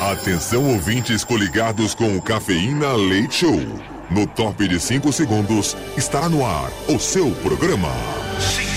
Atenção ouvintes coligados com o Cafeína Leite Show. No top de 5 segundos, estará no ar o seu programa. 5,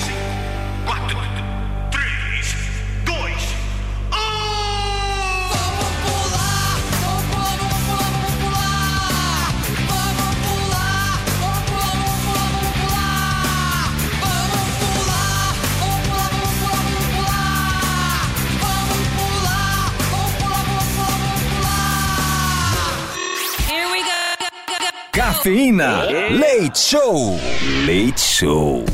Cafeína. Leite Show. Leite Show.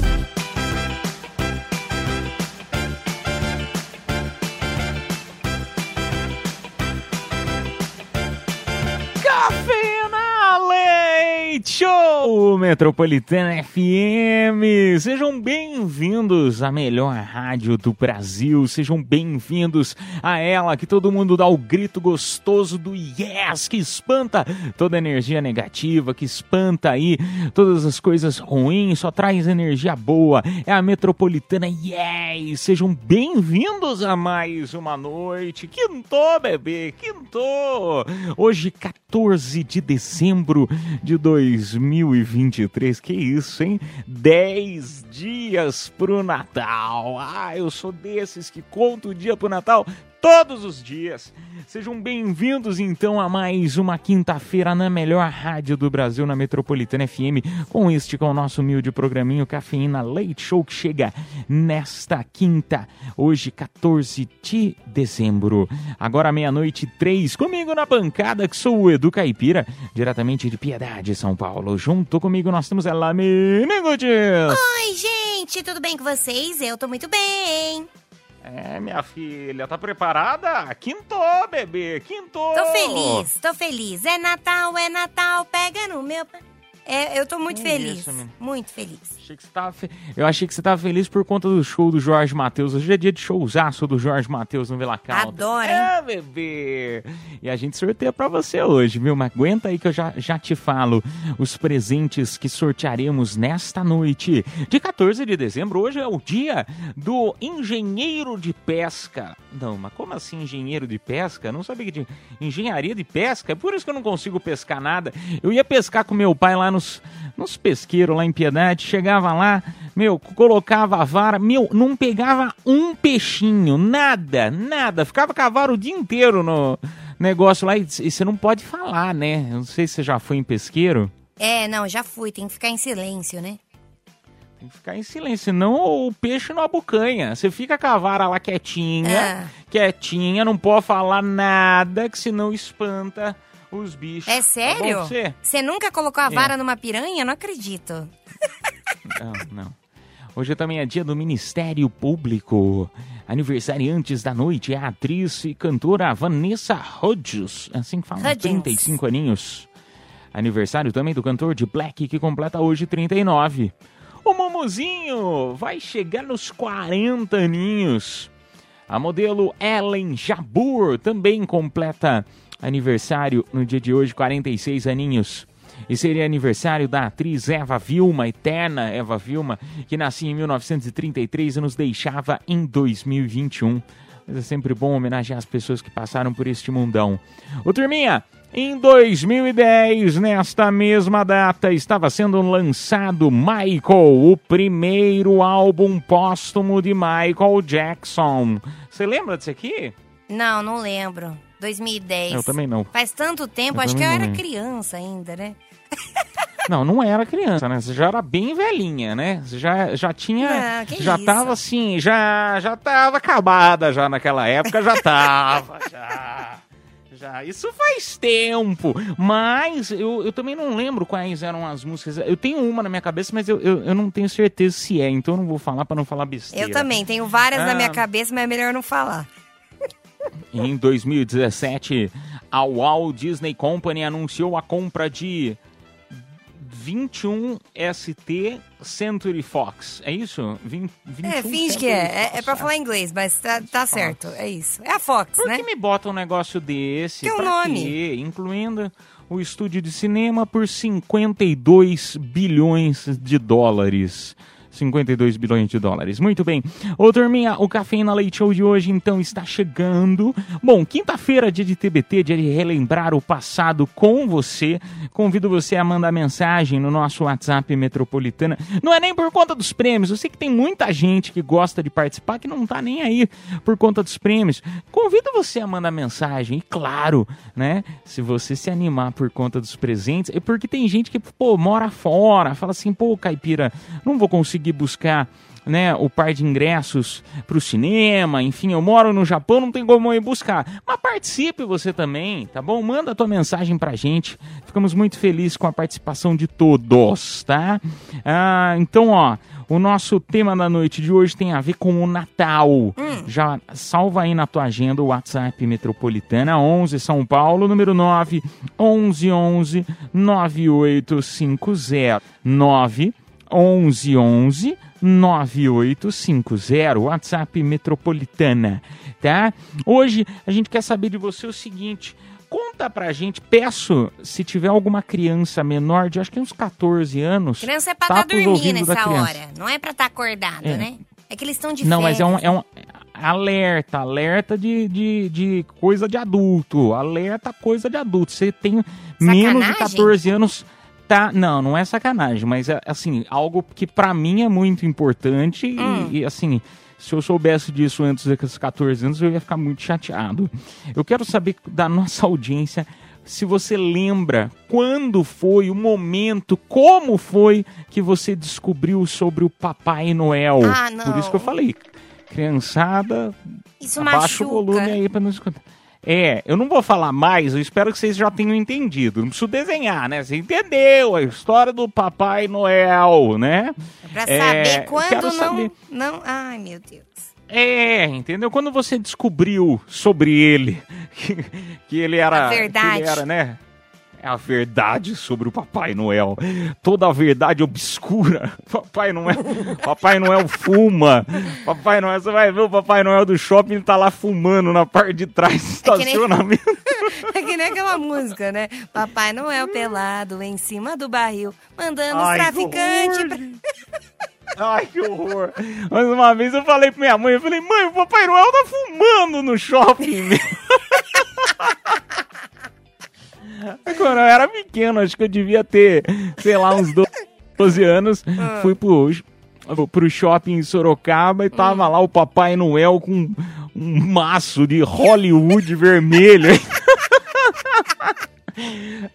Metropolitana FM. Sejam bem-vindos à melhor rádio do Brasil. Sejam bem-vindos a ela que todo mundo dá o grito gostoso do yes, que espanta toda energia negativa, que espanta aí todas as coisas ruins, só traz energia boa. É a Metropolitana Yes. Sejam bem-vindos a mais uma noite. Quintou, bebê, quintou. Hoje 14 de dezembro de 2023. Que isso, hein? 10 dias pro Natal. Ah, eu sou desses que conto o dia pro Natal todos os dias. Sejam bem-vindos então a mais uma quinta-feira na melhor rádio do Brasil, na Metropolitana FM, com este é o nosso humilde programinho Cafeína Leite Show que chega nesta quinta, hoje 14 de dezembro. Agora meia-noite três, comigo na bancada que sou o Edu Caipira, diretamente de Piedade, São Paulo. Junto comigo nós temos ela, Minigudes. Oi, gente, tudo bem com vocês? Eu tô muito bem. É, minha filha, tá preparada? Quintou, bebê, quintou. Tô feliz, tô feliz. É Natal, é Natal, pega no meu. É, eu tô muito Que feliz. isso, muito feliz. Achei que você tava fe- Eu achei que você tava feliz por conta do show do Jorge Matheus. Hoje é dia de showzaço do Jorge Matheus no Vila Caldas. Adoro, hein? É, bebê! E a gente sorteia pra você hoje, viu? Mas aguenta aí que eu já, já te falo os presentes que sortearemos nesta noite de 14 de dezembro. Hoje é o dia do engenheiro de pesca. Não, mas como assim engenheiro de pesca? Não sabia que tinha engenharia de pesca. É por isso que eu não consigo pescar nada. Eu ia pescar com meu pai lá nos, nos pesqueiros lá em Piedade. Chegava lá, meu, colocava a vara. Meu, não pegava um peixinho. Nada, nada. Ficava cavalo o dia inteiro no negócio lá. E e você não pode falar, né? Eu não sei se você já foi em pesqueiro. É, não, já fui, tem que ficar em silêncio, né? Tem que ficar em silêncio, senão o peixe não abocanha. Você fica com a vara lá quietinha, Ah. quietinha, não pode falar nada, que senão espanta os bichos. É Tá sério? pra você? Nunca colocou a É. vara numa piranha? Não acredito. Não, não. Hoje também é dia do Ministério Público. Aniversariantes da noite é a atriz e cantora Vanessa Hudgens, assim que fala, Hudgens. 35 aninhos. Aniversário também do cantor de Black, que completa hoje 39. O Momozinho vai chegar nos 40 aninhos. A modelo Ellen Jabur também completa aniversário no dia de hoje, 46 aninhos. E seria aniversário da atriz Eva Vilma, eterna Eva Vilma, que nascia em 1933 e nos deixava em 2021. Mas é sempre bom homenagear as pessoas que passaram por este mundão. Ô turminha, em 2010, nesta mesma data, estava sendo lançado Michael, o primeiro álbum póstumo de Michael Jackson. Você lembra disso aqui? Não, não lembro. 2010. Eu também não. Faz tanto tempo, Eu acho que eu era lembro. criança ainda, né? Não, não era criança, né? Você já era bem velhinha, né? Você já, já tinha. Não, já isso. tava assim, já, já tava acabada já naquela época, já tava, já. Já, isso faz tempo, mas eu, eu também não lembro quais eram as músicas. Eu tenho uma na minha cabeça, mas eu, eu, eu não tenho certeza se é, então eu não vou falar pra não falar besteira. Eu também, tenho várias na minha Ah. cabeça, mas é melhor não falar. Em 2017, a Walt Disney Company anunciou a compra de 21 ST Century Fox. É isso? 20, 21 É, finge que Century é. É, é Fox. pra falar inglês, mas tá, tá certo. É isso. É a Fox, Por né? que me bota um negócio desse? Tem um nome. quê? Incluindo o estúdio de cinema por 52 bilhões de dólares. 52 bilhões de dólares. Muito bem. Ô, turminha, o Cafeína Leite Show de hoje, então, está chegando. Bom, quinta-feira, dia de TBT, dia de relembrar o passado com você. Convido você a mandar mensagem no nosso WhatsApp Metropolitana. Não é nem por conta dos prêmios. Eu sei que tem muita gente que gosta de participar que não tá nem aí por conta dos prêmios. Convido você a mandar mensagem. E claro, né? Se você se animar por conta dos presentes, é porque tem gente que, pô, mora fora, fala assim, pô, caipira, não vou conseguir buscar né, o par de ingressos para o cinema, enfim, eu moro no Japão, não tem como eu ir buscar. Mas participe você também, tá bom? Manda a tua mensagem pra gente. Ficamos muito felizes com a participação de todos, tá? Ah, então, ó, o nosso tema da noite de hoje tem a ver com o Natal. Já salva aí na tua agenda o WhatsApp Metropolitana 11 São Paulo, número 9 1111 9850 9 1111 9850, WhatsApp Metropolitana, tá? Hoje a gente quer saber de você o seguinte, conta pra gente, peço, se tiver alguma criança menor de acho que uns 14 anos, Criança é pra estar tapa os dormindo nessa hora. Não é pra estar acordado, É. né? É que eles estão de Não, mas é um, férias. é um alerta, alerta de, de, de coisa de adulto, alerta coisa de adulto. Você tem menos de Sacanagem? 14 anos, tá? Não, não é sacanagem, mas é assim, algo que pra mim é muito importante e- Hum. e, assim, se eu soubesse disso antes dos 14 anos, eu ia ficar muito chateado. Eu quero saber da nossa audiência se você lembra quando foi o momento, como foi que você descobriu sobre o Papai Noel. Ah, não. Por isso que eu falei, criançada, Isso abaixa o volume machuca. aí pra não escutar. É, eu não vou falar mais, eu espero que vocês já tenham entendido. Não preciso desenhar, né? Você entendeu a história do Papai Noel, né? Pra É, saber quando quero não, saber. não... Ai, meu Deus. É, entendeu? Quando você descobriu sobre ele que, que ele era. A verdade. Que ele era, né? É a verdade sobre o Papai Noel. Toda a verdade obscura. Papai Noel, Papai Noel fuma. Papai Noel, você vai ver o Papai Noel do shopping, tá lá fumando na parte de trás do É que nem- estacionamento. É que nem aquela música, né? Papai Noel pelado em cima do barril, mandando os Ai, que traficantes. Ai, que horror. Mas uma vez eu falei pra minha mãe, eu falei, mãe, o Papai Noel tá fumando no shopping. pequeno, acho que eu devia ter, sei lá, uns 12 anos, fui pro, pro shopping em Sorocaba e tava lá o Papai Noel com um maço de Hollywood vermelho.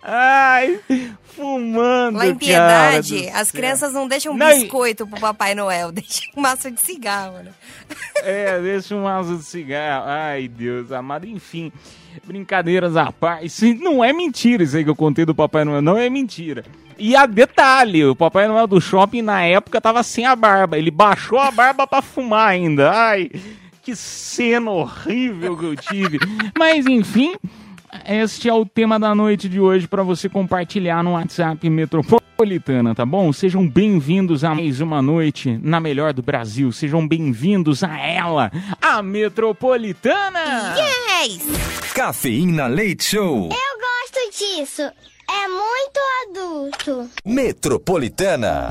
Ai, fumando, Lá em Piedade, as crianças não deixam Não, biscoito pro Papai Noel, deixam um maço de cigarro, né? É, deixa um maço de cigarro. Ai, Deus amado. Enfim, brincadeiras à parte. Não é mentira isso aí que eu contei do Papai Noel. Não é mentira. E a detalhe, o Papai Noel do shopping na época tava sem a barba. Ele baixou a barba pra fumar ainda. Ai, que cena horrível que eu tive. Mas enfim, este é o tema da noite de hoje para você compartilhar no WhatsApp Metropolitana, tá bom? Sejam bem-vindos a mais uma noite na melhor do Brasil. Sejam bem-vindos a ela, a Metropolitana. Yes! Cafeína Leite Show. Eu gosto disso. É muito adulto. Metropolitana.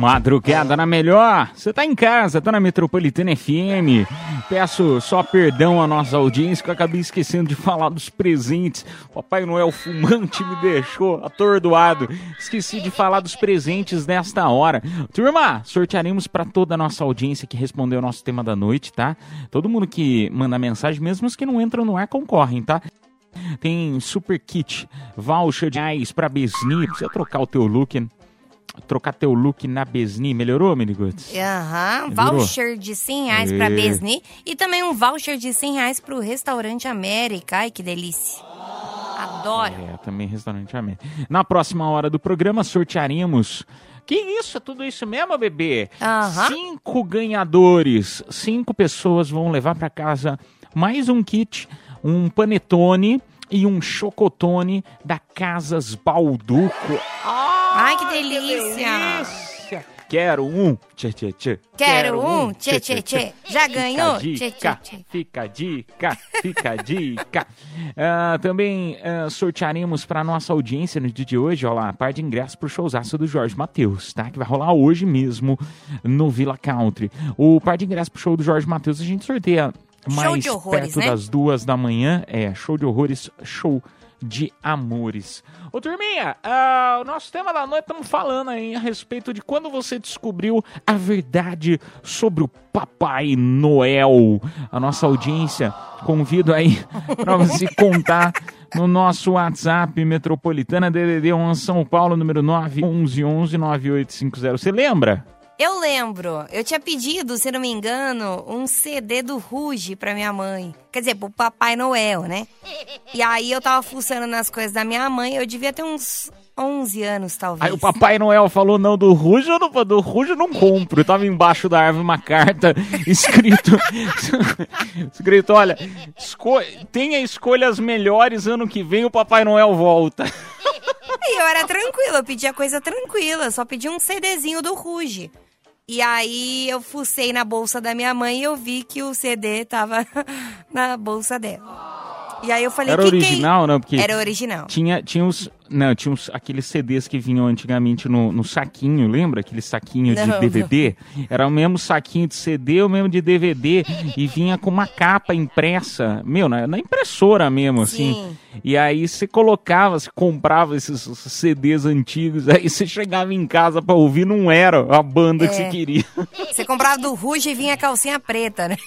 Madrugada na melhor. Você tá em casa, tá na Metropolitana FM. Peço só perdão à nossa audiência que eu acabei esquecendo de falar dos presentes. Papai Noel fumante me deixou atordoado. Esqueci de falar dos presentes nesta hora. Turma, sortearemos para toda a nossa audiência que respondeu o nosso tema da noite, tá? Todo mundo que manda mensagem, mesmo os que não entram no ar, concorrem, tá? Tem super kit, voucher de reais pra Besni. Precisa trocar o teu look trocar teu look na Besni. Melhorou, Miniguts? Aham, Melhorou? voucher de 100 reais pra É. Besni e também um voucher de 100 reais pro Restaurante América. Ai, que delícia. Adoro. É, também restaurante Amém. Na próxima hora do programa sortearemos. Que isso? É tudo isso mesmo, bebê? Aham. Cinco ganhadores. Cinco pessoas vão levar pra casa mais um kit, um panetone e um chocotone da Casas Balduco. Ai, que delícia. delícia! Quero um, tchê, tchê, tchê. Quero um, tchê, tchê, tchê. Já ganhou? Fica a Tchê, dica, tchê, tchê. fica a dica, fica a dica. Ah, também ah, sortearemos para nossa audiência no dia de hoje, ó lá, a par de ingressos pro showzaço do Jorge Matheus, tá? Que vai rolar hoje mesmo no Villa Country. O par de ingressos pro show do Jorge Matheus a gente sorteia mais horrores, perto né? das duas da manhã. É, show de horrores, show de amores. Ô, turminha, ah, o nosso tema da noite estamos falando aí a respeito de quando você descobriu a verdade sobre o Papai Noel. A nossa audiência convido aí para você contar no nosso WhatsApp Metropolitana DDD 1 São Paulo, número 911 9850. Você lembra? Eu lembro, eu tinha pedido, se não me engano, um CD do Ruge pra minha mãe. Quer dizer, pro Papai Noel, né? E aí eu tava fuçando nas coisas da minha mãe, eu devia ter uns 11 anos, talvez. Aí o Papai Noel falou não do Rujo, eu não, do Rujo eu não compro. Tava embaixo da árvore uma carta escrito, escrito, olha, esco tenha escolhas melhores, ano que vem o Papai Noel volta. E eu era tranquila, eu pedia coisa tranquila, só pedi um CDzinho do Ruge. E aí eu fucei na bolsa da minha mãe e eu vi que o CD tava na bolsa dela. E aí eu falei, Era que que é original, não? Porque Era original. tinha, tinha os, não, tinha uns, aqueles CDs que vinham antigamente no, no saquinho, lembra? Aquele saquinho de Não, DVD? Era o mesmo saquinho de CD, o mesmo de DVD, e vinha com uma capa impressa, meu, na, na impressora mesmo, assim. Sim. E aí você colocava, você comprava esses CDs antigos, aí você chegava em casa pra ouvir, não era a banda que É. você queria. Você comprava do Ruge e vinha calcinha preta, né?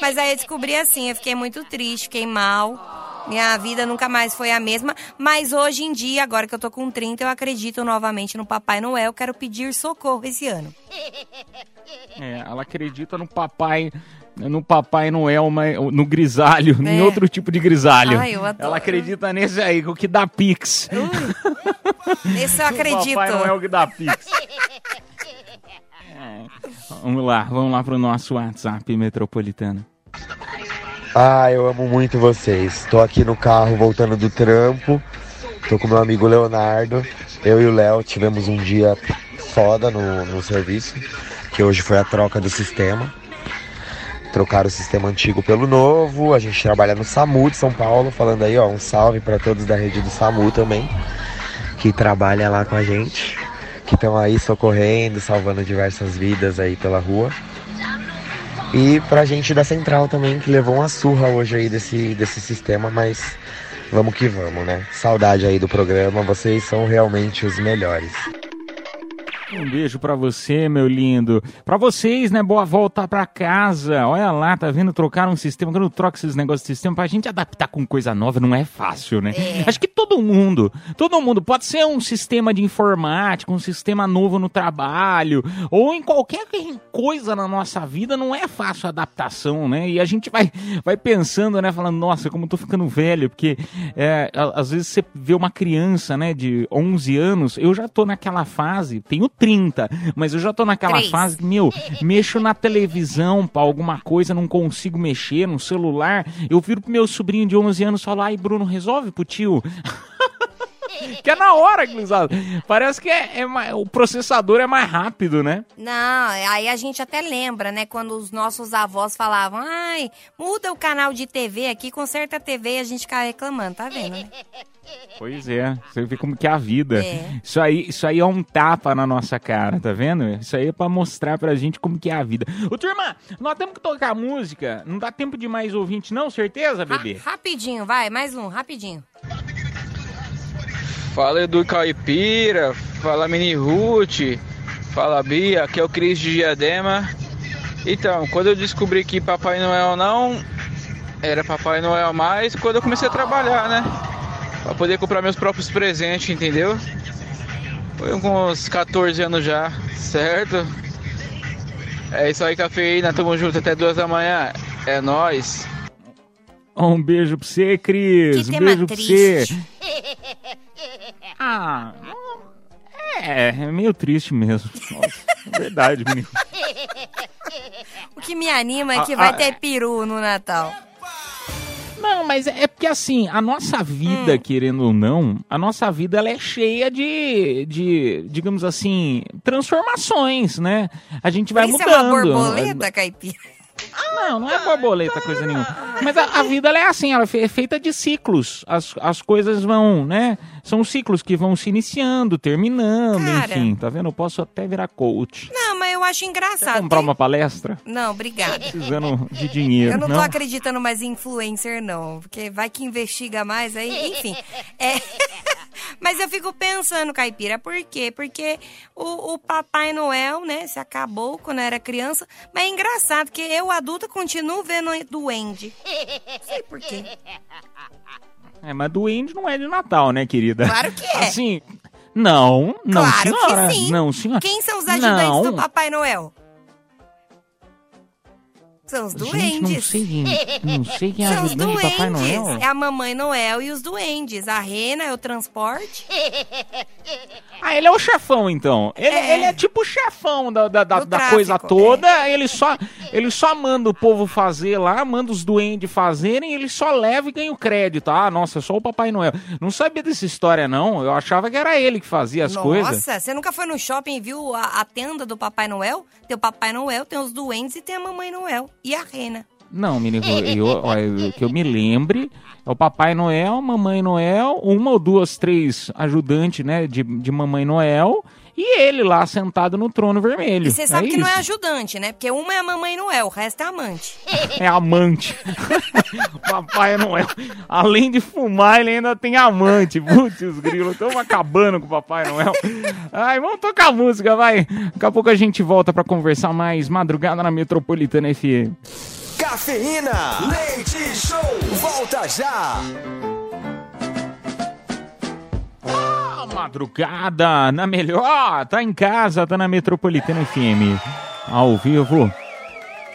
Mas aí eu descobri assim, eu fiquei muito triste, fiquei mal. Minha vida nunca mais foi a mesma. Mas hoje em dia, agora que eu tô com 30, eu acredito novamente no Papai Noel. Quero pedir socorro esse ano. É, ela acredita no papai, no papai Noel, no grisalho, em É. outro tipo de grisalho. Ai. Ela acredita nesse aí, o que dá pix. Esse eu acredito. Papai Noel que dá pix. Vamos lá, vamos lá pro nosso WhatsApp metropolitano. Ah, eu amo muito vocês. Tô aqui no carro voltando do trampo. Tô com meu amigo Leonardo. Eu e o Léo tivemos um dia foda no, no serviço, que hoje foi a troca do sistema. Trocaram o sistema antigo pelo novo. A gente trabalha no SAMU de São Paulo, falando aí, ó, um salve para todos da rede do SAMU também, que trabalha lá com a gente, que estão aí socorrendo, salvando diversas vidas aí pela rua. E pra gente da Central também, que levou uma surra hoje aí desse, desse sistema, mas vamos que vamos, né? Saudade aí do programa, vocês são realmente os melhores. Um beijo pra você, meu lindo. Pra vocês, né? Boa volta pra casa. Olha lá, tá vendo? Trocaram um sistema. Quando troca esses negócios de sistema, pra gente adaptar com coisa nova não é fácil, né? Acho que todo mundo, todo mundo, pode ser um sistema de informática, um sistema novo no trabalho, ou em qualquer coisa na nossa vida, não é fácil a adaptação, né? E a gente vai, vai pensando, né? Falando, nossa, como eu tô ficando velho, porque é, às vezes você vê uma criança, né, de 11 anos, eu já tô naquela fase, tenho 30, mas eu já tô naquela Três. fase que, meu, mexo na televisão pra alguma coisa, não consigo mexer no celular, eu viro pro meu sobrinho de 11 anos e falo, ai, Bruno, resolve pro tio. que é na hora, gurizada. Parece que é, é mais- o processador é mais rápido, né? Não, aí a gente até lembra, né? Quando os nossos avós falavam, ai, muda o canal de TV aqui, conserta a TV e a gente ficava reclamando, tá vendo, né? Pois é, você vê como que é a vida. É. Isso aí, isso aí é um tapa na nossa cara, tá vendo? Isso aí é pra mostrar pra gente como que é a vida. Ô, turma, nós temos que tocar música. Não dá tempo de mais ouvinte, não? Certeza, Ra- bebê? rapidinho, vai, mais um, rapidinho. Fala Edu Caipira, fala Mini Ruth, fala Bia, aqui é o Cris de Diadema. Então, quando eu descobri que Papai Noel não era Papai Noel mais, quando eu comecei a trabalhar, né? Pra poder comprar meus próprios presentes, entendeu? Foi com uns 14 anos já, certo? É isso aí, cafeína, tamo junto até duas da manhã. É nóis. Um beijo pra você, Cris. Que um tema beijo triste. pra você. Ah, é, é meio triste mesmo. Nossa, é verdade, menino. O que me anima é que Ah, vai ah, ter peru no Natal. Não, mas é porque assim, a nossa vida, Hum. querendo ou não, a nossa vida ela é cheia de, de, digamos assim, transformações, né? A gente vai Isso é mudando. uma borboleta, caipira? Não, não é borboleta, coisa nenhuma. Mas a, a vida ela é assim, ela é fe- feita de ciclos. As, as coisas vão, né? São ciclos que vão se iniciando, terminando, Cara. enfim, tá vendo? Eu posso até virar coach. Não, mas eu acho engraçado. Comprar uma palestra? Não, obrigada. Precisando de dinheiro. Eu não tô acreditando mais em influencer, não. Porque vai que investiga mais aí. Enfim. É... Mas eu fico pensando, Caipira, por quê? Porque o, o Papai Noel, né, se acabou quando eu era criança. Mas é engraçado que eu, adulta, continuo vendo duende. Sei por quê. É, mas duende não é de Natal, né, querida? Claro que é. Assim, não, não, claro senhora. que sim. Não, senhora. Quem são os ajudantes não. do Papai Noel? São os Gente, duendes. não sei, não sei quem é São os ajudante de Papai duendes. Noel. É a Mamãe Noel e os duendes. A rena é o transporte. Ah, ele é o chefão, então. Ele é, É. ele é tipo o chefão da, da, da, Do da tráfico, coisa toda. Ele, só, ele só manda o povo fazer lá, manda os duendes fazerem, ele só leva e ganha o crédito. Ah, nossa, é só o Papai Noel. Não sabia dessa história, não. Eu achava que era ele que fazia as coisas. Nossa, você nunca foi no shopping e viu a, a tenda do Papai Noel? Tem o Papai Noel, tem os duendes e tem a Mamãe Noel. E a rena. Não, menino, eu, olha, que eu me lembre, é o Papai Noel, Mamãe Noel, uma ou duas, três ajudantes, né, de, de Mamãe Noel, e ele lá sentado no trono vermelho. E você sabe é que não é isso. ajudante, né? Porque uma é a Mamãe Noel, o resto é amante. É amante. Papai Noel. Além de fumar, ele ainda tem amante. Putz, grilo. Estamos acabando com o Papai Noel. Ai, vamos tocar música, vai. Daqui a pouco a gente volta pra conversar mais madrugada na Metropolitana FM. Cafeína. Leite Show. Volta já. Madrugada na melhor. Tá em casa, tá na Metropolitana FM. Ao vivo.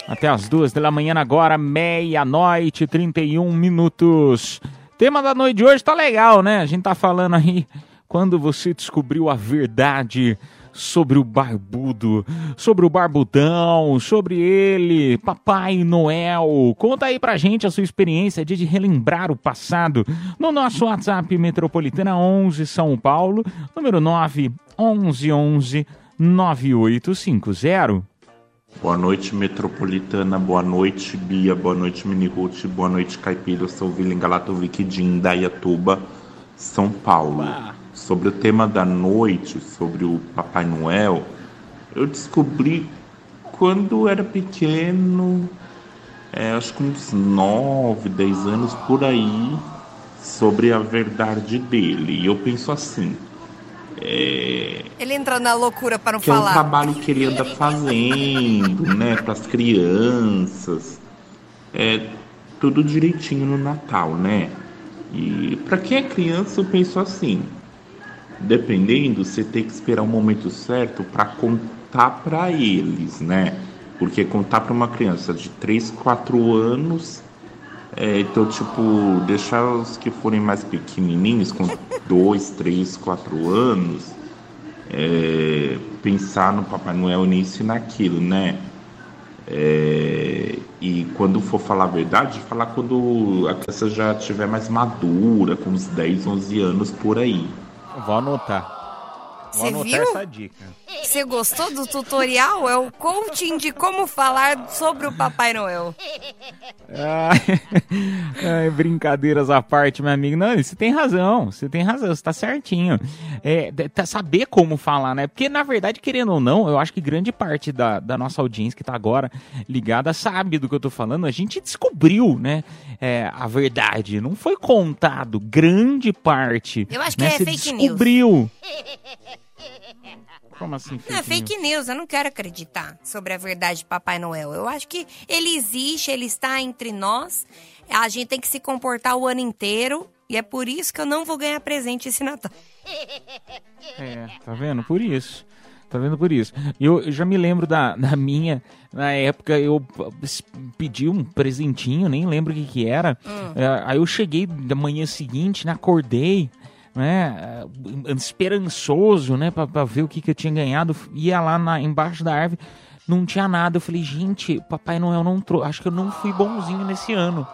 Até as duas da manhã agora, meia-noite, 31 minutos. Tema da noite de hoje tá legal, né? A gente tá falando aí quando você descobriu a verdade sobre o barbudo, sobre o barbudão, sobre ele, Papai Noel. Conta aí pra gente a sua experiência de relembrar o passado no nosso WhatsApp Metropolitana 11 São Paulo, número 9 11 11 9850. Boa noite, Metropolitana. Boa noite, Bia. Boa noite, Mini Ruth. Boa noite, Caipira. Eu sou o Vilen Galatovic de Indaiatuba, São Paulo. Sobre o tema da noite, sobre o Papai Noel, eu descobri quando era pequeno, é, acho que uns 9, 10 anos por aí, sobre a verdade dele. E eu penso assim. É, Ele entrou na loucura para não que é falar. trabalho que ele anda fazendo, né, para as crianças. É tudo direitinho no Natal, né? E para quem é criança, eu penso assim, dependendo, você tem que esperar o momento certo para contar para eles, né? Porque contar para uma criança de 3, 4 anos, é, então, tipo, deixar os que forem mais pequenininhos, com 2, 3, 4 anos, é, pensar no Papai Noel e nem ensinar aquilo, né? É, e quando for falar a verdade, falar quando a criança já estiver mais madura, com uns 10, 11 anos por aí. Vou anotar. Você viu? essa dica. Você gostou do tutorial? É o coaching de como falar sobre o Papai Noel. Ai, brincadeiras à parte, meu amigo. Não, você tem razão, você tem razão, você tá certinho. É, tá saber como falar, né? Porque, na verdade, querendo ou não, eu acho que grande parte da, da nossa audiência que tá agora ligada sabe do que eu tô falando. A gente descobriu, né, é, a verdade. Não foi contado, grande parte. Eu acho que né? é Você fake news. Como assim, fake Não, é fake news. Eu não quero acreditar sobre a verdade de Papai Noel. Eu acho que ele existe, ele está entre nós. A gente tem que se comportar o ano inteiro. E é por isso que eu não vou ganhar presente esse Natal. É, tá vendo? Por isso. Tá vendo por isso? Eu, eu já me lembro da, da minha, na época eu pedi um presentinho, nem lembro o que que era. Hum. É, aí eu cheguei da manhã seguinte, né, acordei, né, eh, esperançoso, né, pra ver o que que eu tinha ganhado. Ia lá na, embaixo da árvore, não tinha nada. Eu falei, gente, Papai Noel não trouxe, acho que eu não fui bonzinho nesse ano.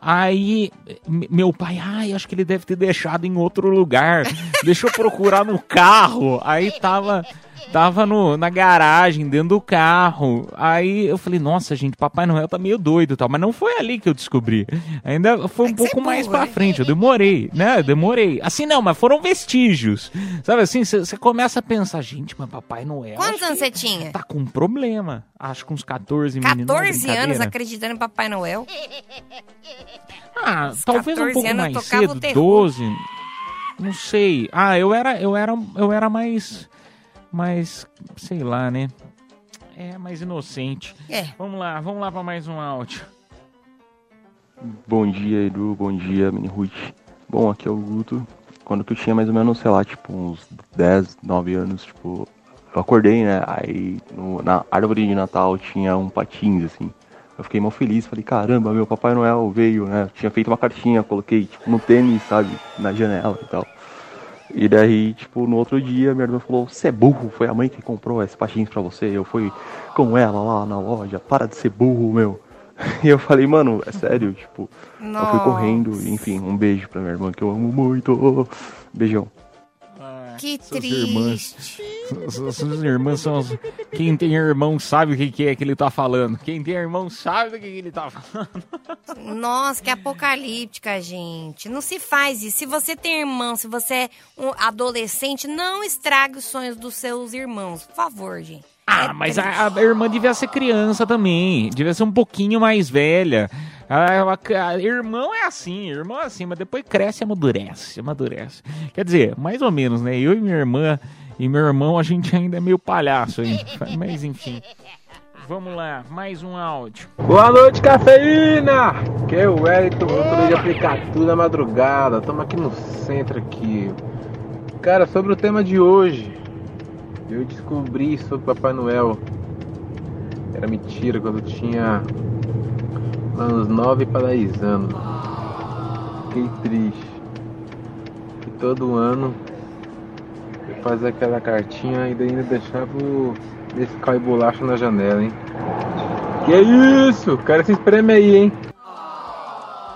Aí meu pai, ai, acho que ele deve ter deixado em outro lugar. Deixa eu procurar no carro. Aí tava tava no, na garagem, dentro do carro. Aí eu falei, nossa, gente, Papai Noel tá meio doido e tal. Mas não foi ali que eu descobri. Ainda foi um pouco mais pra frente. Eu demorei, né? Eu demorei. Assim não, mas foram vestígios. Sabe assim, você começa a pensar, gente, mas Papai Noel. Quantos anos você tinha? Tá com um problema. Acho que uns 14 meninos. 14 anos acreditando em Papai Noel? Ah, talvez um 14 pouco anos mais cedo, terror. 12. Não sei. Ah, eu era, eu era, eu era mais, mais, sei lá, né? É, mais inocente. É. Vamos lá, vamos lá pra mais um áudio. Bom dia, Edu. Bom dia, Mini Ruth. Bom, aqui é o Guto. Quando que eu tinha mais ou menos, sei lá, tipo, uns 10, 9 anos, tipo, eu acordei, né? Aí no- na árvore de Natal tinha um patins, assim. Eu fiquei mó feliz, falei, caramba, meu Papai Noel veio, né? Tinha feito uma cartinha, coloquei, tipo, no tênis, sabe? Na janela e tal. E daí, tipo, no outro dia, minha irmã falou, você é burro, foi a mãe que comprou esse patins pra você. Eu fui com ela lá na loja, para de ser burro, meu. E eu falei, mano, é sério, tipo, ela foi correndo, enfim, um beijo pra minha irmã que eu amo muito. Beijão. Que Suas irmãs. Suas suas irmãs são. as- Quem tem irmão sabe o que, que é que ele tá falando. Quem tem irmão sabe do que, que ele tá falando. Nossa, que apocalíptica, gente. Não se faz isso. Se você tem irmão, se você é um adolescente, não estrague os sonhos dos seus irmãos. Por favor, gente. Ah, mas a, a irmã devia ser criança também. Devia ser um pouquinho mais velha. A, a- a- irmão é assim, irmão é assim, mas depois cresce e amadurece, amadurece. Quer dizer, mais ou menos, né? Eu e minha irmã e meu irmão, a gente ainda é meio palhaço aí. Mas enfim. Vamos lá, mais um áudio. Boa noite, cafeína! Que é o Wellington, motor de aplicar tudo na madrugada. Estamos aqui no centro aqui. Cara, sobre o tema de hoje, eu descobri sobre Papai Noel. Era mentira quando eu tinha uns 9 para 10 anos. Fiquei triste. Que todo ano eu fazia aquela cartinha e ainda deixava o Nescau e bolacha na janela, hein? Que isso? O cara se espreme aí, hein?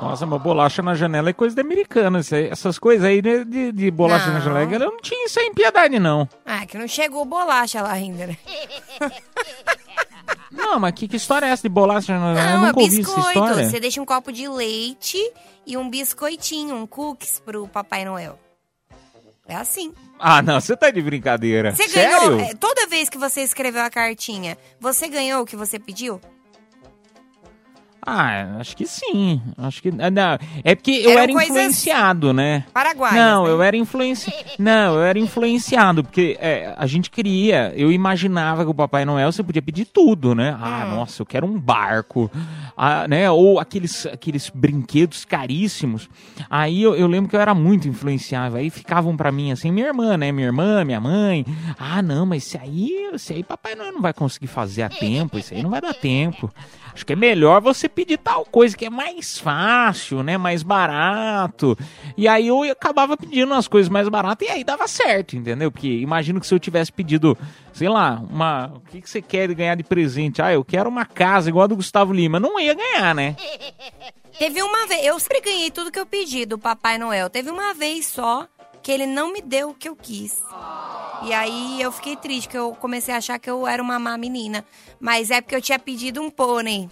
Nossa, mas bolacha na janela é coisa de americana. Essas coisas aí de, de bolacha na Não. janela, eu não tinha isso aí em piedade, não. Ah, que não chegou bolacha lá ainda, né? Não, mas que, que história é essa de bolacha na janela? Eu Não, é nunca ouvi essa biscoito. história. Você deixa um copo de leite e um biscoitinho, um cookies pro Papai Noel. É assim. Ah, não, você tá de brincadeira. Você Sério? ganhou. é, toda vez que você escreveu a cartinha, você ganhou o que você pediu? Ah, acho que sim. Acho que. ah, Não, é porque eu Eram era influenciado, né? Paraguaias, Não, né? eu era influenciado. Não, eu era influenciado, porque é, a gente queria. Eu imaginava que o Papai Noel você podia pedir tudo, né? Ah, Hum. nossa, eu quero um barco. Ah, né? Ou aqueles, aqueles brinquedos caríssimos. Aí eu, eu lembro que eu era muito influenciável. Aí ficavam pra mim assim, minha irmã, né? Minha irmã, minha mãe. Ah, não, mas isso aí, isso aí Papai Noel não vai conseguir fazer a tempo. Isso aí não vai dar tempo. Acho que é melhor você pedir tal coisa que é mais fácil, né? Mais barato. E aí eu acabava pedindo umas coisas mais baratas e aí dava certo, entendeu? Porque imagino que se eu tivesse pedido, sei lá, uma. O que, que você quer ganhar de presente? Ah, eu quero uma casa igual a do Gustavo Lima. Não ia ganhar, né? Teve uma vez, eu sempre ganhei tudo que eu pedi do Papai Noel. Teve uma vez só que ele não me deu o que eu quis. E aí eu fiquei triste, que eu comecei a achar que eu era uma má menina. Mas é porque eu tinha pedido um pônei.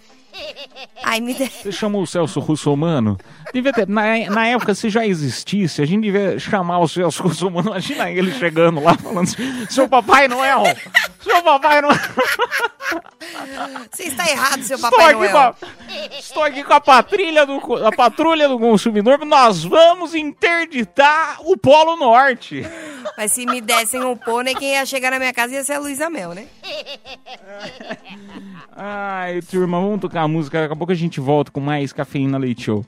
Aí me deu. Você chamou o Celso Russomano? Devia ter, na, na época, se já existisse, a gente devia chamar o Celso Russomano. Imagina ele chegando lá falando assim, seu Papai Noel! Seu Papai Noel! Você está errado, seu Papai aqui, Noel. a, estou aqui com a patrulha, do, a patrulha do consumidor. Nós vamos interditar o Polo Norte. Mas se me dessem um pônei, quem ia chegar na minha casa ia ser a Luísa Mel, né? Ai, turma, vamos tocar a música. Daqui a pouco a gente volta com mais Cafeína Leite Show.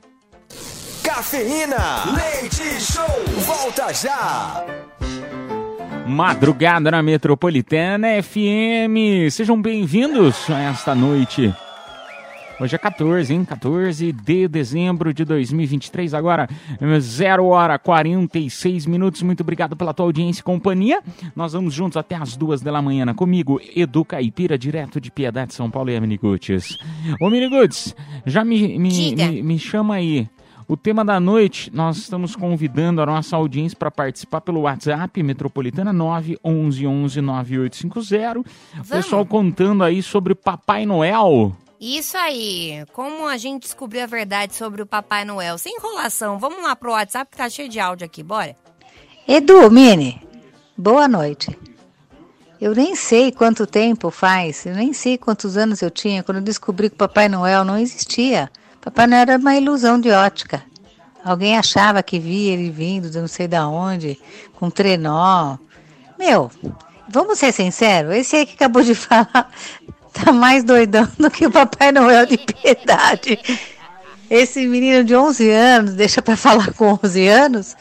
Cafeína, leite show, volta já. Madrugada na Metropolitana FM. Sejam bem-vindos a esta noite. Hoje é 14, hein? 14 de dezembro de 2023. Agora, 0 hora 46 minutos. Muito obrigado pela tua audiência e companhia. Nós vamos juntos até as duas da manhã comigo, Edu Caipira, direto de Piedade, São Paulo e a Miniguts. Ô, Miniguts, já me, me, me, me chama aí. O tema da noite, nós estamos convidando a nossa audiência para participar pelo WhatsApp Metropolitana 911 9850. O pessoal contando aí sobre Papai Noel. Isso aí. Como a gente descobriu a verdade sobre o Papai Noel? Sem enrolação. Vamos lá pro WhatsApp que tá cheio de áudio aqui. Bora. Edu, Mini, boa noite. Eu nem sei quanto tempo faz, eu nem sei quantos anos eu tinha quando eu descobri que o Papai Noel não existia. Papai Noel era uma ilusão de ótica. Alguém achava que via ele vindo de não sei da onde, com trenó. Meu, vamos ser sinceros, esse aí que acabou de falar tá mais doidão do que o Papai Noel de piedade. Esse menino de 11 anos, deixa pra falar com 11 anos,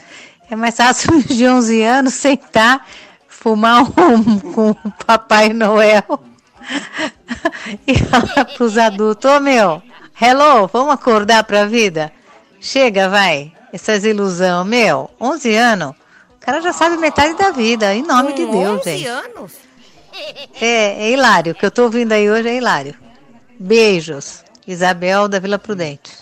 é mais fácil um de 11 anos sentar, fumar um com o Papai Noel e falar pros adultos, ô meu, hello, vamos acordar pra vida? Chega, vai, essas ilusão, meu, 11 anos, o cara já sabe metade da vida, em nome de Deus, 11 gente. anos? É, é hilário, o que eu tô ouvindo aí hoje é hilário. Beijos, Isabel da Vila Prudente.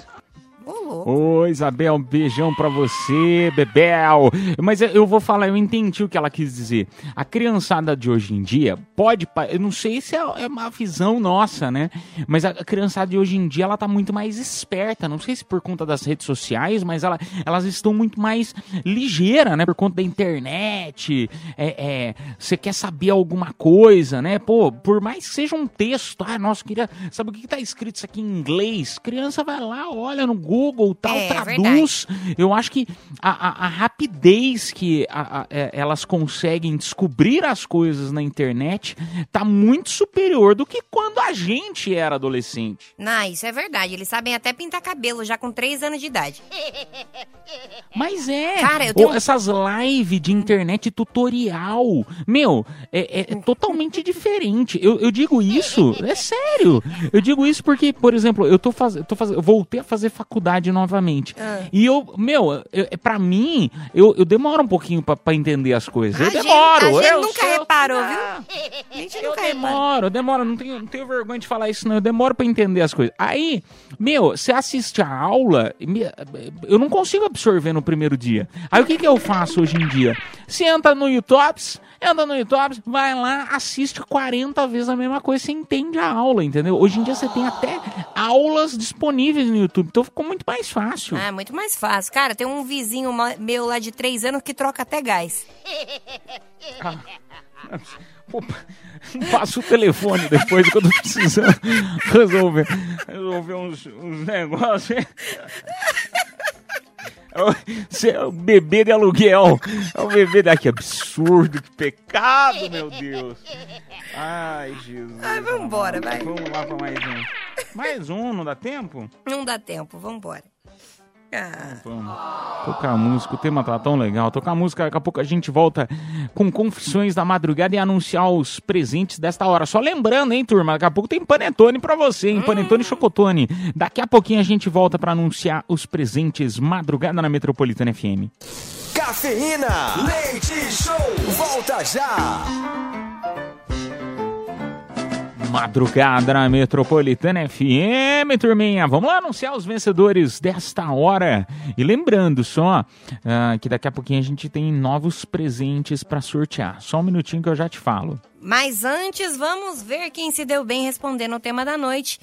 Ô, Isabel, um beijão pra você, Bebel. Mas eu- vou falar, eu entendi o que ela quis dizer. A criançada de hoje em dia pode. Eu não sei se é é uma visão nossa, né? Mas a criançada de hoje em dia, ela tá muito mais esperta. Não sei se por conta das redes sociais, mas ela, elas estão muito mais ligeira, né? Por conta da internet. É, é, você quer saber alguma coisa, né? Pô, por mais que seja um texto, ah, nossa, queria. Sabe o que, que tá escrito isso aqui em inglês? Criança vai lá, olha no Google, tal, É, traduz. Eu acho que a, a- a rapidez que a- é, elas conseguem descobrir as coisas na internet tá muito superior do que quando a gente era adolescente. Não, isso é verdade. Eles sabem até pintar cabelo já com 3 anos de idade. Mas é. Cara, tenho- essas lives de internet tutorial. Meu, é, é- é totalmente diferente. Eu, eu digo isso, é sério. Eu digo isso porque, por exemplo, eu tô fazendo. Faz... eu voltei a fazer faculdade novamente. Ah. E eu, meu, eu, pra mim, eu, eu demoro um pouquinho pra, pra entender as coisas. Eu A gente- demoro. a gente eu nunca eu- reparou, viu? A gente eu nunca demoro, eu demoro, não tenho, não tenho vergonha de falar isso, não. Eu demoro pra entender as coisas. Aí, meu, você assiste a aula, eu não consigo absorver no primeiro dia. Aí o que, que eu faço hoje em dia? Você entra no YouTube, entra no YouTube, vai lá, assiste 40 vezes a mesma coisa, você entende a aula, entendeu? Hoje em dia você tem até aulas disponíveis no YouTube, então ficou muito mais fácil. Ah, muito mais fácil. Cara, tem um vizinho meu lá de 3 anos que troca até gás. Pô, Passa o telefone depois que eu tô precisando resolver, resolver uns, uns negócios. É Você é o bebê de aluguel. É o bebê daqui. Absurdo, que pecado, meu Deus. Ai, Jesus. Ai, vambora, vai. Vamos lá pra mais um. Mais um, não dá tempo? Não dá tempo, vambora. Vamos. Tocar música, o tema tá tão legal. Tocar música, daqui a pouco a gente volta com confissões da madrugada e anunciar os presentes desta hora. Só lembrando, hein, turma, daqui a pouco tem panetone pra você, hein? Panetone e chocotone. Daqui a pouquinho a gente volta pra anunciar os presentes madrugada na Metropolitana FM. Cafeína, leite show, volta já. Madrugada na Metropolitana FM, turminha. Vamos lá anunciar os vencedores desta hora. E lembrando só ah, que daqui a pouquinho a gente tem novos presentes pra sortear. Só um minutinho que eu já te falo. Mas antes, vamos ver quem se deu bem respondendo o tema da noite.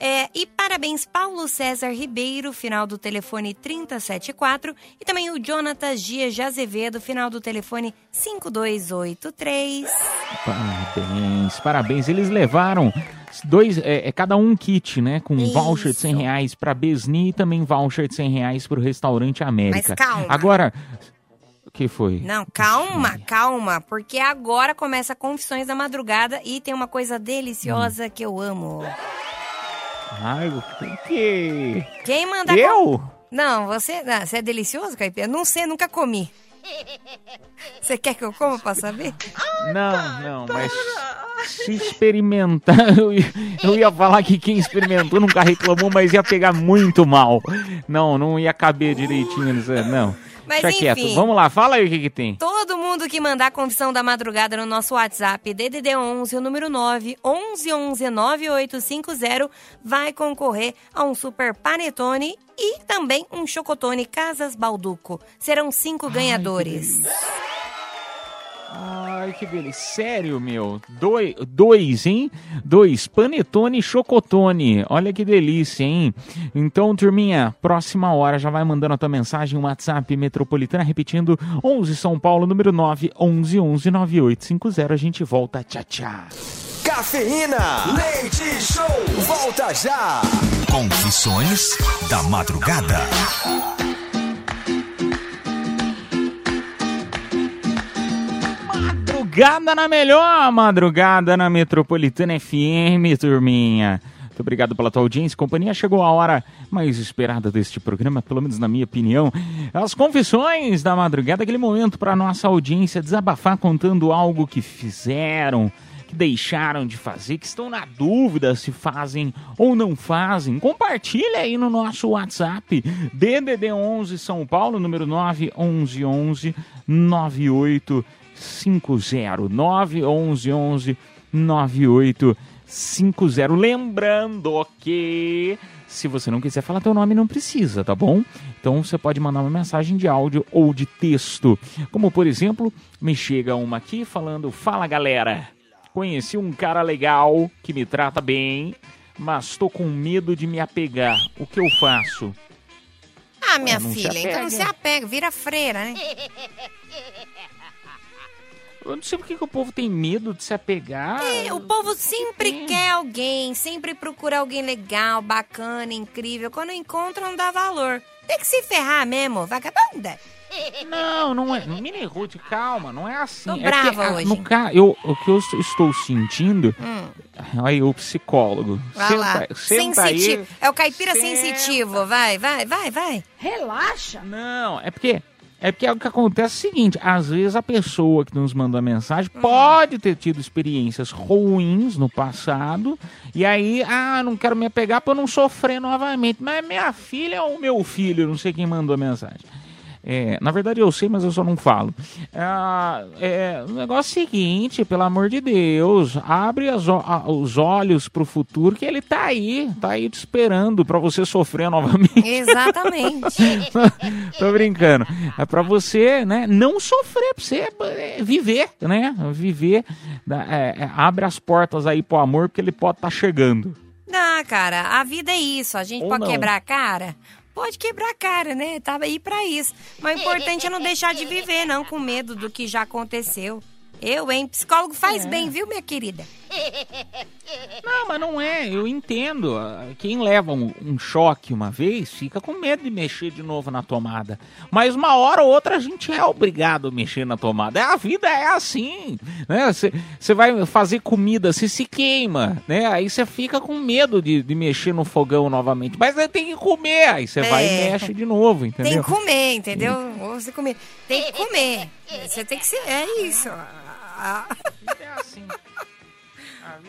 É, e parabéns, Paulo César Ribeiro, final do telefone 3074. E também o Jonatas Dias de Azevedo, final do telefone 5283. Parabéns, parabéns. Eles levaram dois, é, é cada um kit, né? Com Isso. voucher de 100 reais pra Besni e também voucher de 100 reais pro Restaurante América. Mas calma. Agora, o que foi? Não, calma, calma, porque agora começa Confissões da Madrugada e tem uma coisa deliciosa que eu amo. Ai, que? Quem manda... Eu? Não, você, não, você é delicioso, Caipira? Não sei, nunca comi. Você quer que eu coma pra saber? Não, não, mas Se experimentar, eu ia, eu ia falar que quem experimentou nunca reclamou, mas ia pegar muito mal. Não, não ia caber direitinho não. Mas Deixa quieto. enfim. Vamos lá, fala aí o que, que tem. Todo mundo que mandar a confissão da madrugada no nosso WhatsApp, DDD 11, o número 9, 11 11 9850, vai concorrer a um super panetone e também um chocotone Casas Balduco. Serão cinco ganhadores. Ai, que beleza. Sério, meu. Dois, dois, hein? Dois. Panetone e chocotone. Olha que delícia, hein? Então, turminha, próxima hora já vai mandando a tua mensagem, um WhatsApp metropolitana, repetindo 11 São Paulo, número 9, 11 11 9850. A gente volta. Tchau, tchau. Cafeína. Leite Show. Volta já. Confissões da madrugada. Madrugada na melhor, madrugada na Metropolitana FM, turminha. Muito obrigado pela tua audiência e companhia. Chegou a hora mais esperada deste programa, pelo menos na minha opinião. As confissões da madrugada, aquele momento para nossa audiência desabafar contando algo que fizeram, que deixaram de fazer, que estão na dúvida se fazem ou não fazem. Compartilha aí no nosso WhatsApp, DDD 11 São Paulo, número 911 98 50 911 9850. Lembrando que se você não quiser falar teu nome, não precisa, tá bom? Então você pode mandar uma mensagem de áudio ou de texto. Como por exemplo, me chega uma aqui falando: Fala galera, conheci um cara legal que me trata bem, mas tô com medo de me apegar. O que eu faço? Ah, minha filha, então se apega, vira freira, né? Eu não sei por que que o povo tem medo de se apegar. É, o povo sempre quer alguém, sempre procura alguém legal, bacana, incrível. Quando encontra, não dá valor. Tem que se ferrar mesmo, vagabunda. Não, não é. Mini Ruth, calma, não é assim. Tô é brava porque, ah, hoje. No ca... eu, o que eu estou sentindo. Hum. Aí, o psicólogo. Vai lá. Senta, senta aí. Sensitivo. É o caipira sensitivo. Vai, vai, vai, vai. Relaxa. Não, é porque. É porque o que acontece é o seguinte, às vezes a pessoa que nos mandou a mensagem pode ter tido experiências ruins no passado, e aí, ah, não quero me apegar pra eu não sofrer novamente. Mas é minha filha ou meu filho, não sei quem mandou a mensagem. É, na verdade eu sei, mas eu só não falo. Ah, é, o negócio é o seguinte, pelo amor de Deus, abre as a- os olhos pro futuro que ele tá aí, tá aí te esperando pra você sofrer novamente. Exatamente. Tô brincando. É pra você, né, não sofrer, pra você é, viver, né? Viver. é, é, abre as portas aí pro amor, porque ele pode estar chegando. Não, cara, a vida é isso. A gente Ou pode não. quebrar a cara? Pode quebrar a cara, né? Tava aí pra isso. Mas o importante é não deixar de viver, não, com medo do que já aconteceu. Eu, hein? Psicólogo faz É. bem, viu, minha querida? Não, mas não é, eu entendo. Quem leva um, um choque uma vez fica com medo de mexer de novo na tomada. Mas uma hora ou outra a gente é obrigado a mexer na tomada. A vida é assim, né? Você vai fazer comida, você se queima, né? Aí você fica com medo de, de mexer no fogão novamente. Mas aí tem que comer, aí você vai e É. mexe de novo, Tem entendeu? que comer, entendeu? Ou você comer. Tem que comer. Você tem que ser. É isso. Ah. É assim.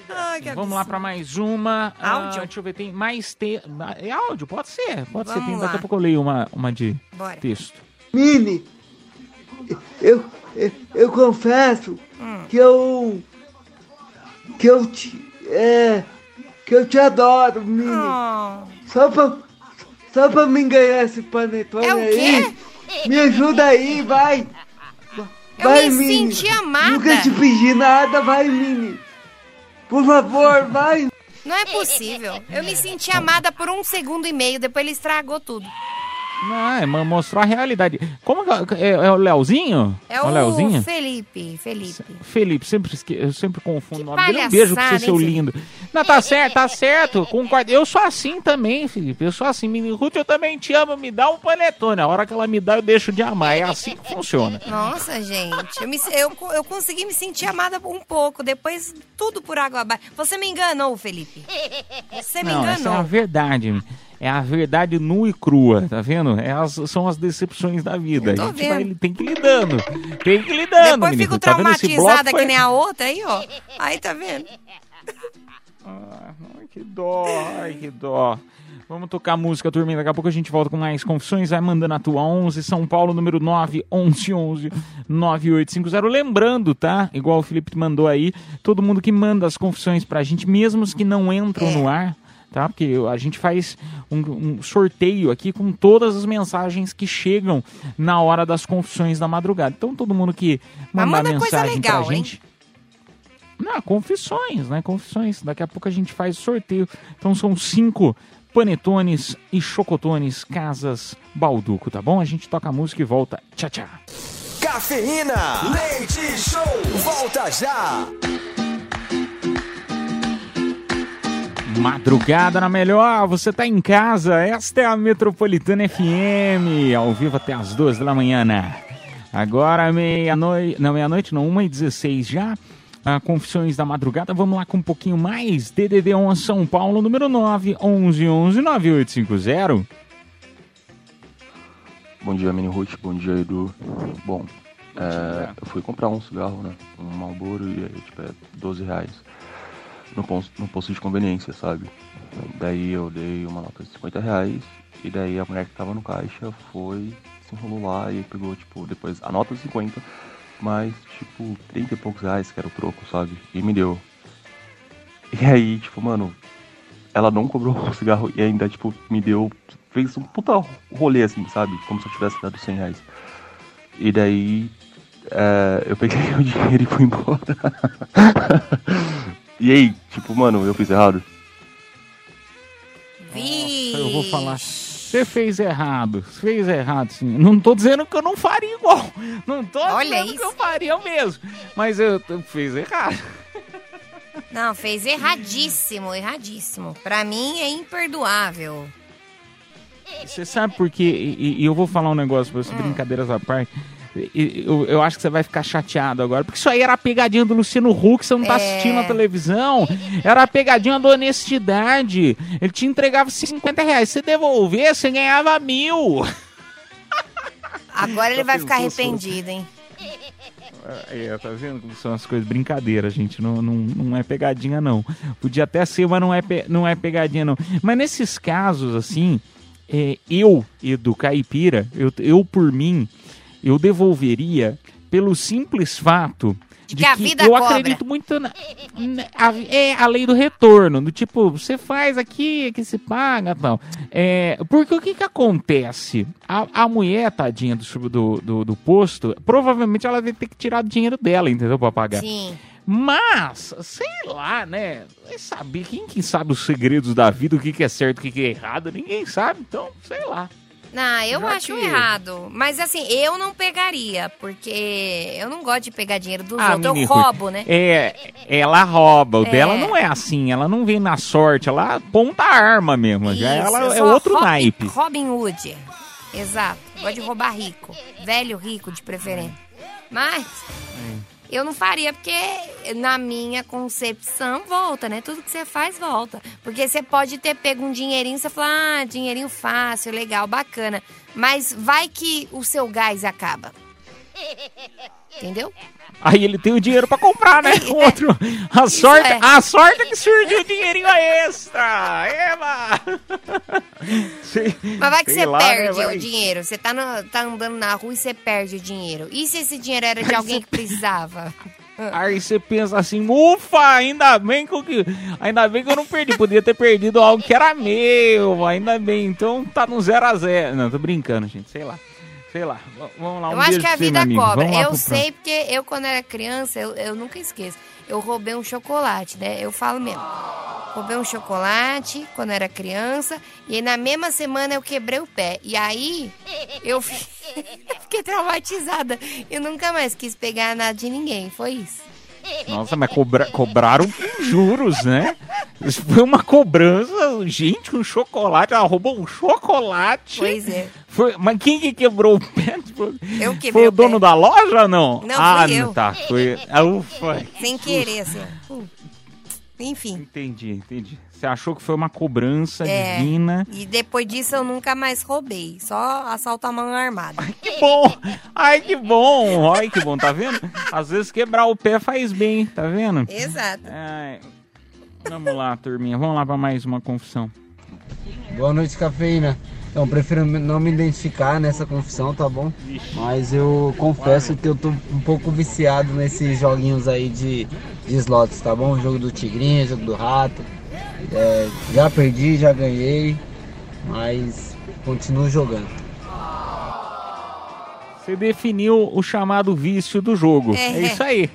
Ai, que Vamos lá pra mais uma. Ah, Áudio? deixa eu ver, tem mais te... É áudio, pode ser. Pode ser. Vamos Tem, lá. daqui a pouco eu leio uma, uma de Bora. texto. Mini, eu, eu, eu confesso Hum. que eu. que eu te. É, que eu te adoro, Mini. Oh. Só pra. Só pra mim ganhar esse panetone É o aí. Me ajuda aí, vai. Eu Vai, me Mini. senti amada. Nunca te pedi nada, vai, Mini. Por favor, vai. Não é possível. Eu me senti amada por um segundo e meio, depois ele estragou tudo. Não, é, mas mostrou a realidade. Como que é, é o Leozinho? É o Leozinho? Felipe, Felipe. Felipe, sempre, eu sempre confundo o nome dele. Um beijo pra você, seu lindo. Não, tá certo, tá certo. Concordo. Eu sou assim também, Felipe. Eu sou assim. Mini Ruth, eu também te amo. Me dá um panetone. A hora que ela me dá, eu deixo de amar. É assim que funciona. Nossa, gente, eu, me, eu, eu consegui me sentir amada um pouco, depois tudo por água abaixo. Você me enganou, Felipe. Você me Não, essa é enganou. a verdade. É a verdade nua e crua, tá vendo? É as- são as decepções da vida. A gente vai, tem que ir lidando. Tem que ir lidando, Depois menino. fico Tá traumatizada foi- que nem a outra aí, ó. Aí tá vendo? Ai, que dó, ai, que dó. Vamos tocar música, turminha. Daqui a pouco a gente volta com mais confissões. Vai mandando a tua 11, São Paulo, número 9, 11, 11, 9850. Lembrando, tá? Igual o Felipe mandou aí, todo mundo que manda as confissões pra gente, mesmo os que não entram no ar, tá? Porque a gente faz um, um sorteio aqui com todas as mensagens que chegam na hora das confissões da madrugada. Então, todo mundo que Mas mandar manda coisa mensagem legal, pra hein? gente. Não, confissões, né? Confissões. Daqui a pouco a gente faz sorteio. Então são cinco panetones e chocotones Casas Balduco, tá bom? A gente toca a música e volta. Tchau, tchau. Cafeína, leite show, volta já. Madrugada na melhor, você tá em casa, esta é a Metropolitana FM, ao vivo até as duas da manhã, né? Agora meia-noite, não meia-noite não, uma e 16 já, a Confissões da Madrugada, vamos lá com um pouquinho mais, DDD 11 São Paulo, número 9, 11 11 9850. Bom dia, Mini Ruth. Bom dia, Edu. Bom, é, eu fui comprar um cigarro, né? Um Marlboro e aí, tipo, é 12 reais. No posto, no posto de conveniência, sabe? Daí eu dei uma nota de 50 reais e daí a mulher que tava no caixa foi, se enrolou lá e pegou, tipo, depois a nota de 50, mais, tipo, 30 e poucos reais, que era o troco, sabe? E me deu. E aí, tipo, mano, ela não cobrou o cigarro e ainda, tipo, me deu. Fez um puta rolê assim, sabe? Como se eu tivesse dado 100 reais. E daí. é, eu peguei o dinheiro e fui embora. e aí, tipo, mano, eu fiz errado. Eu vou falar. Você fez errado, você fez errado sim. Não tô dizendo que eu não faria igual. Não tô Olha dizendo que eu faria mesmo. Mas eu, eu fiz errado. Não, fez erradíssimo, erradíssimo. Pra mim é imperdoável. Você sabe por quê? E, e eu vou falar um negócio pra você, brincadeiras à parte. Eu, eu acho que você vai ficar chateado agora, porque isso aí era a pegadinha do Luciano Huck, você não tá É. assistindo a televisão. Era a pegadinha da honestidade. Ele te entregava 50 reais, você devolver, você ganhava mil. Agora ele vai ficar arrependido, hein? É, tá vendo como são as coisas? Brincadeira, gente. Não, não, não é pegadinha, não. Podia até ser, mas não é, pe- não é pegadinha, não. Mas nesses casos, assim, é, eu, Edu Caipira, eu, eu por mim, eu devolveria pelo simples fato de que a vida eu cobra. acredito muito na, na- a, é a lei do retorno, do tipo, você faz aqui, que se paga tal. É, porque o que que acontece? A, a mulher, tadinha do, do, do, do posto, provavelmente ela vai ter que tirar do dinheiro dela, entendeu? Pra pagar. Sim. Mas, sei lá, né? Saber, quem que sabe os segredos da vida, o que, que é certo, o que, que é errado, ninguém sabe, então, sei lá. Não, eu Já acho que- errado. Mas assim, eu não pegaria, porque eu não gosto de pegar dinheiro dos Ah, outros. Eu roubo, né? É, ela rouba. O É. dela não é assim. Ela não vem na sorte. Ela aponta a arma mesmo. Já Isso, ela eu é outro Robin, naipe. Robin Hood. Exato. Gosto de roubar rico. Velho rico, de preferência. Mas eu não faria, porque na minha concepção volta, né? Tudo que você faz volta. Porque você pode ter pego um dinheirinho você fala, ah, dinheirinho fácil, legal, bacana. Mas vai que o seu gás acaba. Entendeu? Aí ele tem o dinheiro pra comprar, né? O outro. A sorte, é. a sorte é que surgiu o dinheirinho extra. Eba! Sei- Mas vai que você lá, né, perde vai. o dinheiro. Você tá, no- tá andando na rua e você perde o dinheiro. E se esse dinheiro era de Aí alguém que precisava? Aí você pensa assim, ufa, ainda bem que eu, que- ainda bem que eu não perdi, podia ter perdido algo que era meu, ainda bem, então tá no zero a zero. Não, tô brincando, gente, sei lá, sei lá, vamos lá, um eu acho que a pra você, vida amigo. cobra. Eu sei porque eu, quando era criança, eu, eu nunca esqueço. Eu roubei um chocolate, né? Eu falo mesmo. Roubei um chocolate quando era criança. E aí, na mesma semana eu quebrei o pé. E aí eu fi- fiquei traumatizada. Eu nunca mais quis pegar nada de ninguém. Foi isso. Nossa, mas cobra- cobraram juros, né? Isso foi uma cobrança, gente, um chocolate, ela roubou um chocolate. Pois é. Foi, mas quem que quebrou o pé? Eu quebrei Foi o dono da loja ou não? Não, ah, fui eu. tá, foi, ah, ufa. Sem querer, assim. Enfim. Entendi, entendi. Você achou que foi uma cobrança É, divina. E depois disso eu nunca mais roubei. Só assalto a mão armada. Que bom! Ai, que bom! Ai, que bom, tá vendo? Às vezes quebrar o pé faz bem, tá vendo? Exato. Ai, vamos lá, turminha. Vamos lá pra mais uma confissão. Boa noite, cafeína. Eu prefiro não me identificar nessa confissão, tá bom? Mas eu confesso que eu tô um pouco viciado nesses joguinhos aí de, de slots, tá bom? Jogo do Tigrinho, jogo do Rato. É, já perdi, já ganhei, mas continuo jogando. Você definiu o chamado vício do jogo. É, É. isso aí.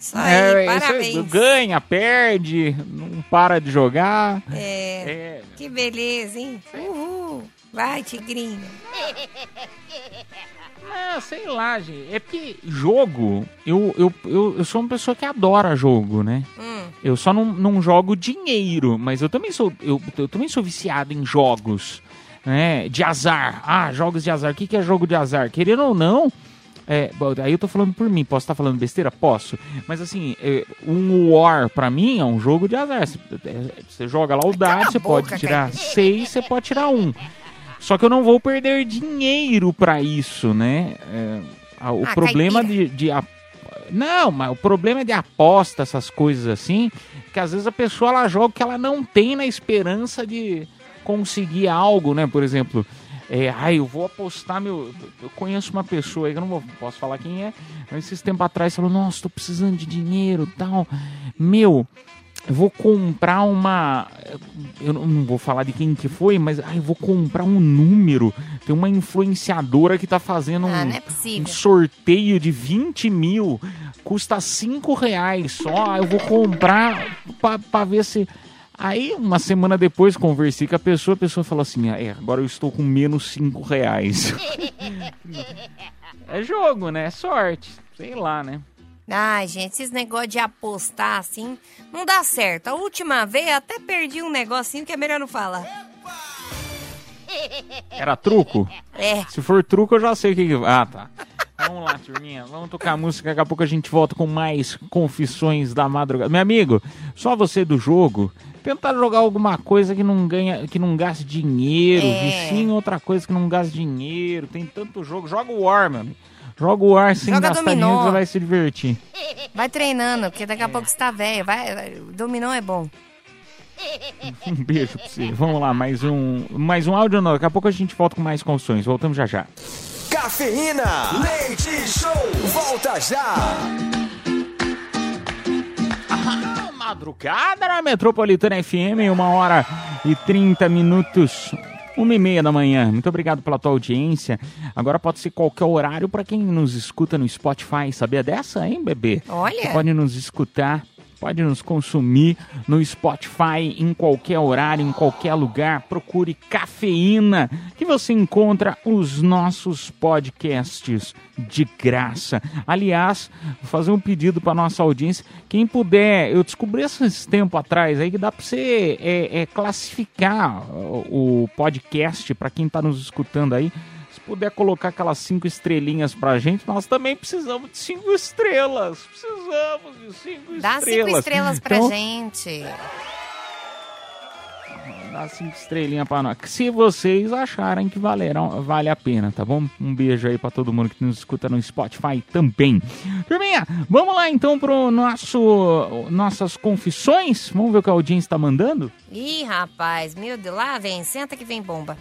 Isso aí, É, isso parabéns. Ganha, perde, não para de jogar. É, Que beleza, hein? Uhul. Vai, tigrinho. Ah, sei lá, gente. É porque jogo, eu, eu, eu, eu sou uma pessoa que adora jogo, né? Hum. Eu só não, não jogo dinheiro, mas eu também sou eu, eu também sou viciado em jogos, né? De azar. Ah, jogos de azar. O que, que é jogo de azar? Querendo ou não, é, aí eu tô falando por mim. Posso estar falando besteira? Posso. Mas assim, é, um War pra mim é um jogo de azar. Você, é, você joga lá o dado, você pode tirar seis, você pode tirar um. Só que eu não vou perder dinheiro pra isso, né? É, o Ah, problema de, de a- não, mas o problema é de aposta, essas coisas assim, que às vezes a pessoa ela joga o que ela não tem na esperança de conseguir algo, né? Por exemplo, é, ai, eu vou apostar meu. Eu conheço uma pessoa aí que eu não vou, posso falar quem é, mas esses tempos atrás falou: Nossa, tô precisando de dinheiro tal. Meu, eu vou comprar uma. Eu não vou falar de quem que foi, mas ai, eu vou comprar um número. Tem uma influenciadora que tá fazendo um, Ah, não é um sorteio de 20 mil. Custa 5 reais só. Aí Eu vou comprar pra, pra ver se. Aí, uma semana depois, conversei com a pessoa, a pessoa falou assim: é, agora eu estou com menos 5 reais. é jogo, né? É sorte. Sei lá, né? Ai, gente, esses negócios de apostar assim não dá certo. A última vez eu até perdi um negocinho que é melhor não falar. Era truco? É. Se for truco, eu já sei o que. Ah, tá. Vamos lá, turminha. Vamos tocar música. Daqui a pouco a gente volta com mais confissões da madrugada. Meu amigo, só você do jogo. Tentar jogar alguma coisa que não ganha, que não gaste dinheiro. É. Outra coisa que não gaste dinheiro. Tem tanto jogo. Joga o War, meu amigo. Joga o War sem Joga gastar dominó. dinheiro, você vai se divertir. Vai treinando, porque daqui a pouco você tá velho. Vai, dominó é bom. Um beijo pra você. Vamos lá, mais um, mais um áudio. Não. Daqui a pouco a gente volta com mais confissões. Voltamos já já. Cafeína, leite show, volta já. Madrugada na Metropolitana FM, uma hora e 30 minutos. Uma e meia da manhã. Muito obrigado pela tua audiência. Agora pode ser qualquer horário para quem nos escuta no Spotify. Sabia dessa, hein, bebê? Olha. Você pode nos escutar, pode nos consumir no Spotify em qualquer horário, em qualquer lugar. Procure Cafeína, que você encontra os nossos podcasts de graça. Aliás, vou fazer um pedido para nossa audiência. Quem puder, eu descobri esses tempo atrás aí que dá para você é, é, classificar o, podcast para quem está nos escutando aí. Se puder colocar aquelas cinco estrelinhas pra gente, nós também precisamos de cinco estrelas. Precisamos de cinco Dá estrelas. cinco estrelas pra Então, gente. Dá cinco estrelinhas pra nós. Se vocês acharem que valeram, vale a pena, tá bom? Um beijo aí pra todo mundo que nos escuta no Spotify também. Turminha, vamos lá então pro nosso nossas confissões. Vamos ver o que a audiência tá mandando? Ih, rapaz, meu Deus, lá vem, senta que vem bomba.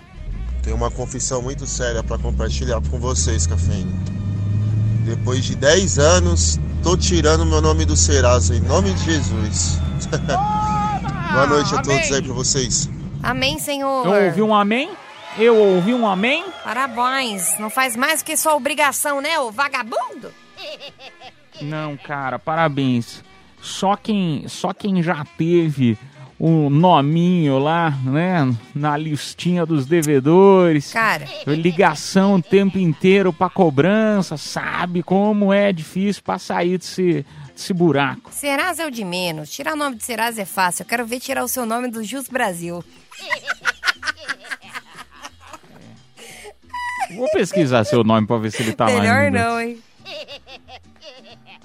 Tenho uma confissão muito séria para compartilhar com vocês, Cafeína. Depois de 10 anos, tô tirando meu nome do Serasa, em nome de Jesus. Boa noite a todos aí para vocês. Amém, Senhor. Eu ouvi um amém? Eu ouvi um amém? Parabéns, não faz mais que sua obrigação, né, ô vagabundo? Não, cara, parabéns. Só quem, só quem já teve o nominho lá, né, na listinha dos devedores. Cara. Ligação o tempo inteiro pra cobrança, sabe como é difícil pra sair desse, desse buraco. Serasa é o de menos. Tirar o nome de Serasa é fácil. Eu quero ver tirar o seu nome do Jus Brasil. Vou pesquisar seu nome pra ver se ele tá lá. Melhor não, hein?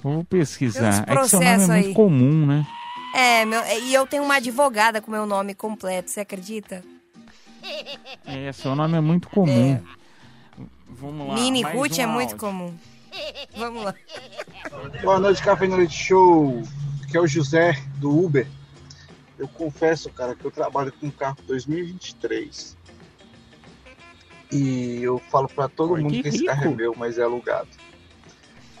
Vou pesquisar. É que seu nome é processos muito aí. comum, né? É, meu, e eu tenho uma advogada com meu nome completo, você acredita? É, seu nome é muito comum. Vamos lá. Mini Ruth um é muito áudio. comum. Vamos lá. Boa noite, Café Noite Show. Aqui é o José do Uber. Eu confesso, cara, que eu trabalho com um carro 2023. E eu falo pra todo Ai, mundo que que, esse carro é rico. meu, mas é alugado.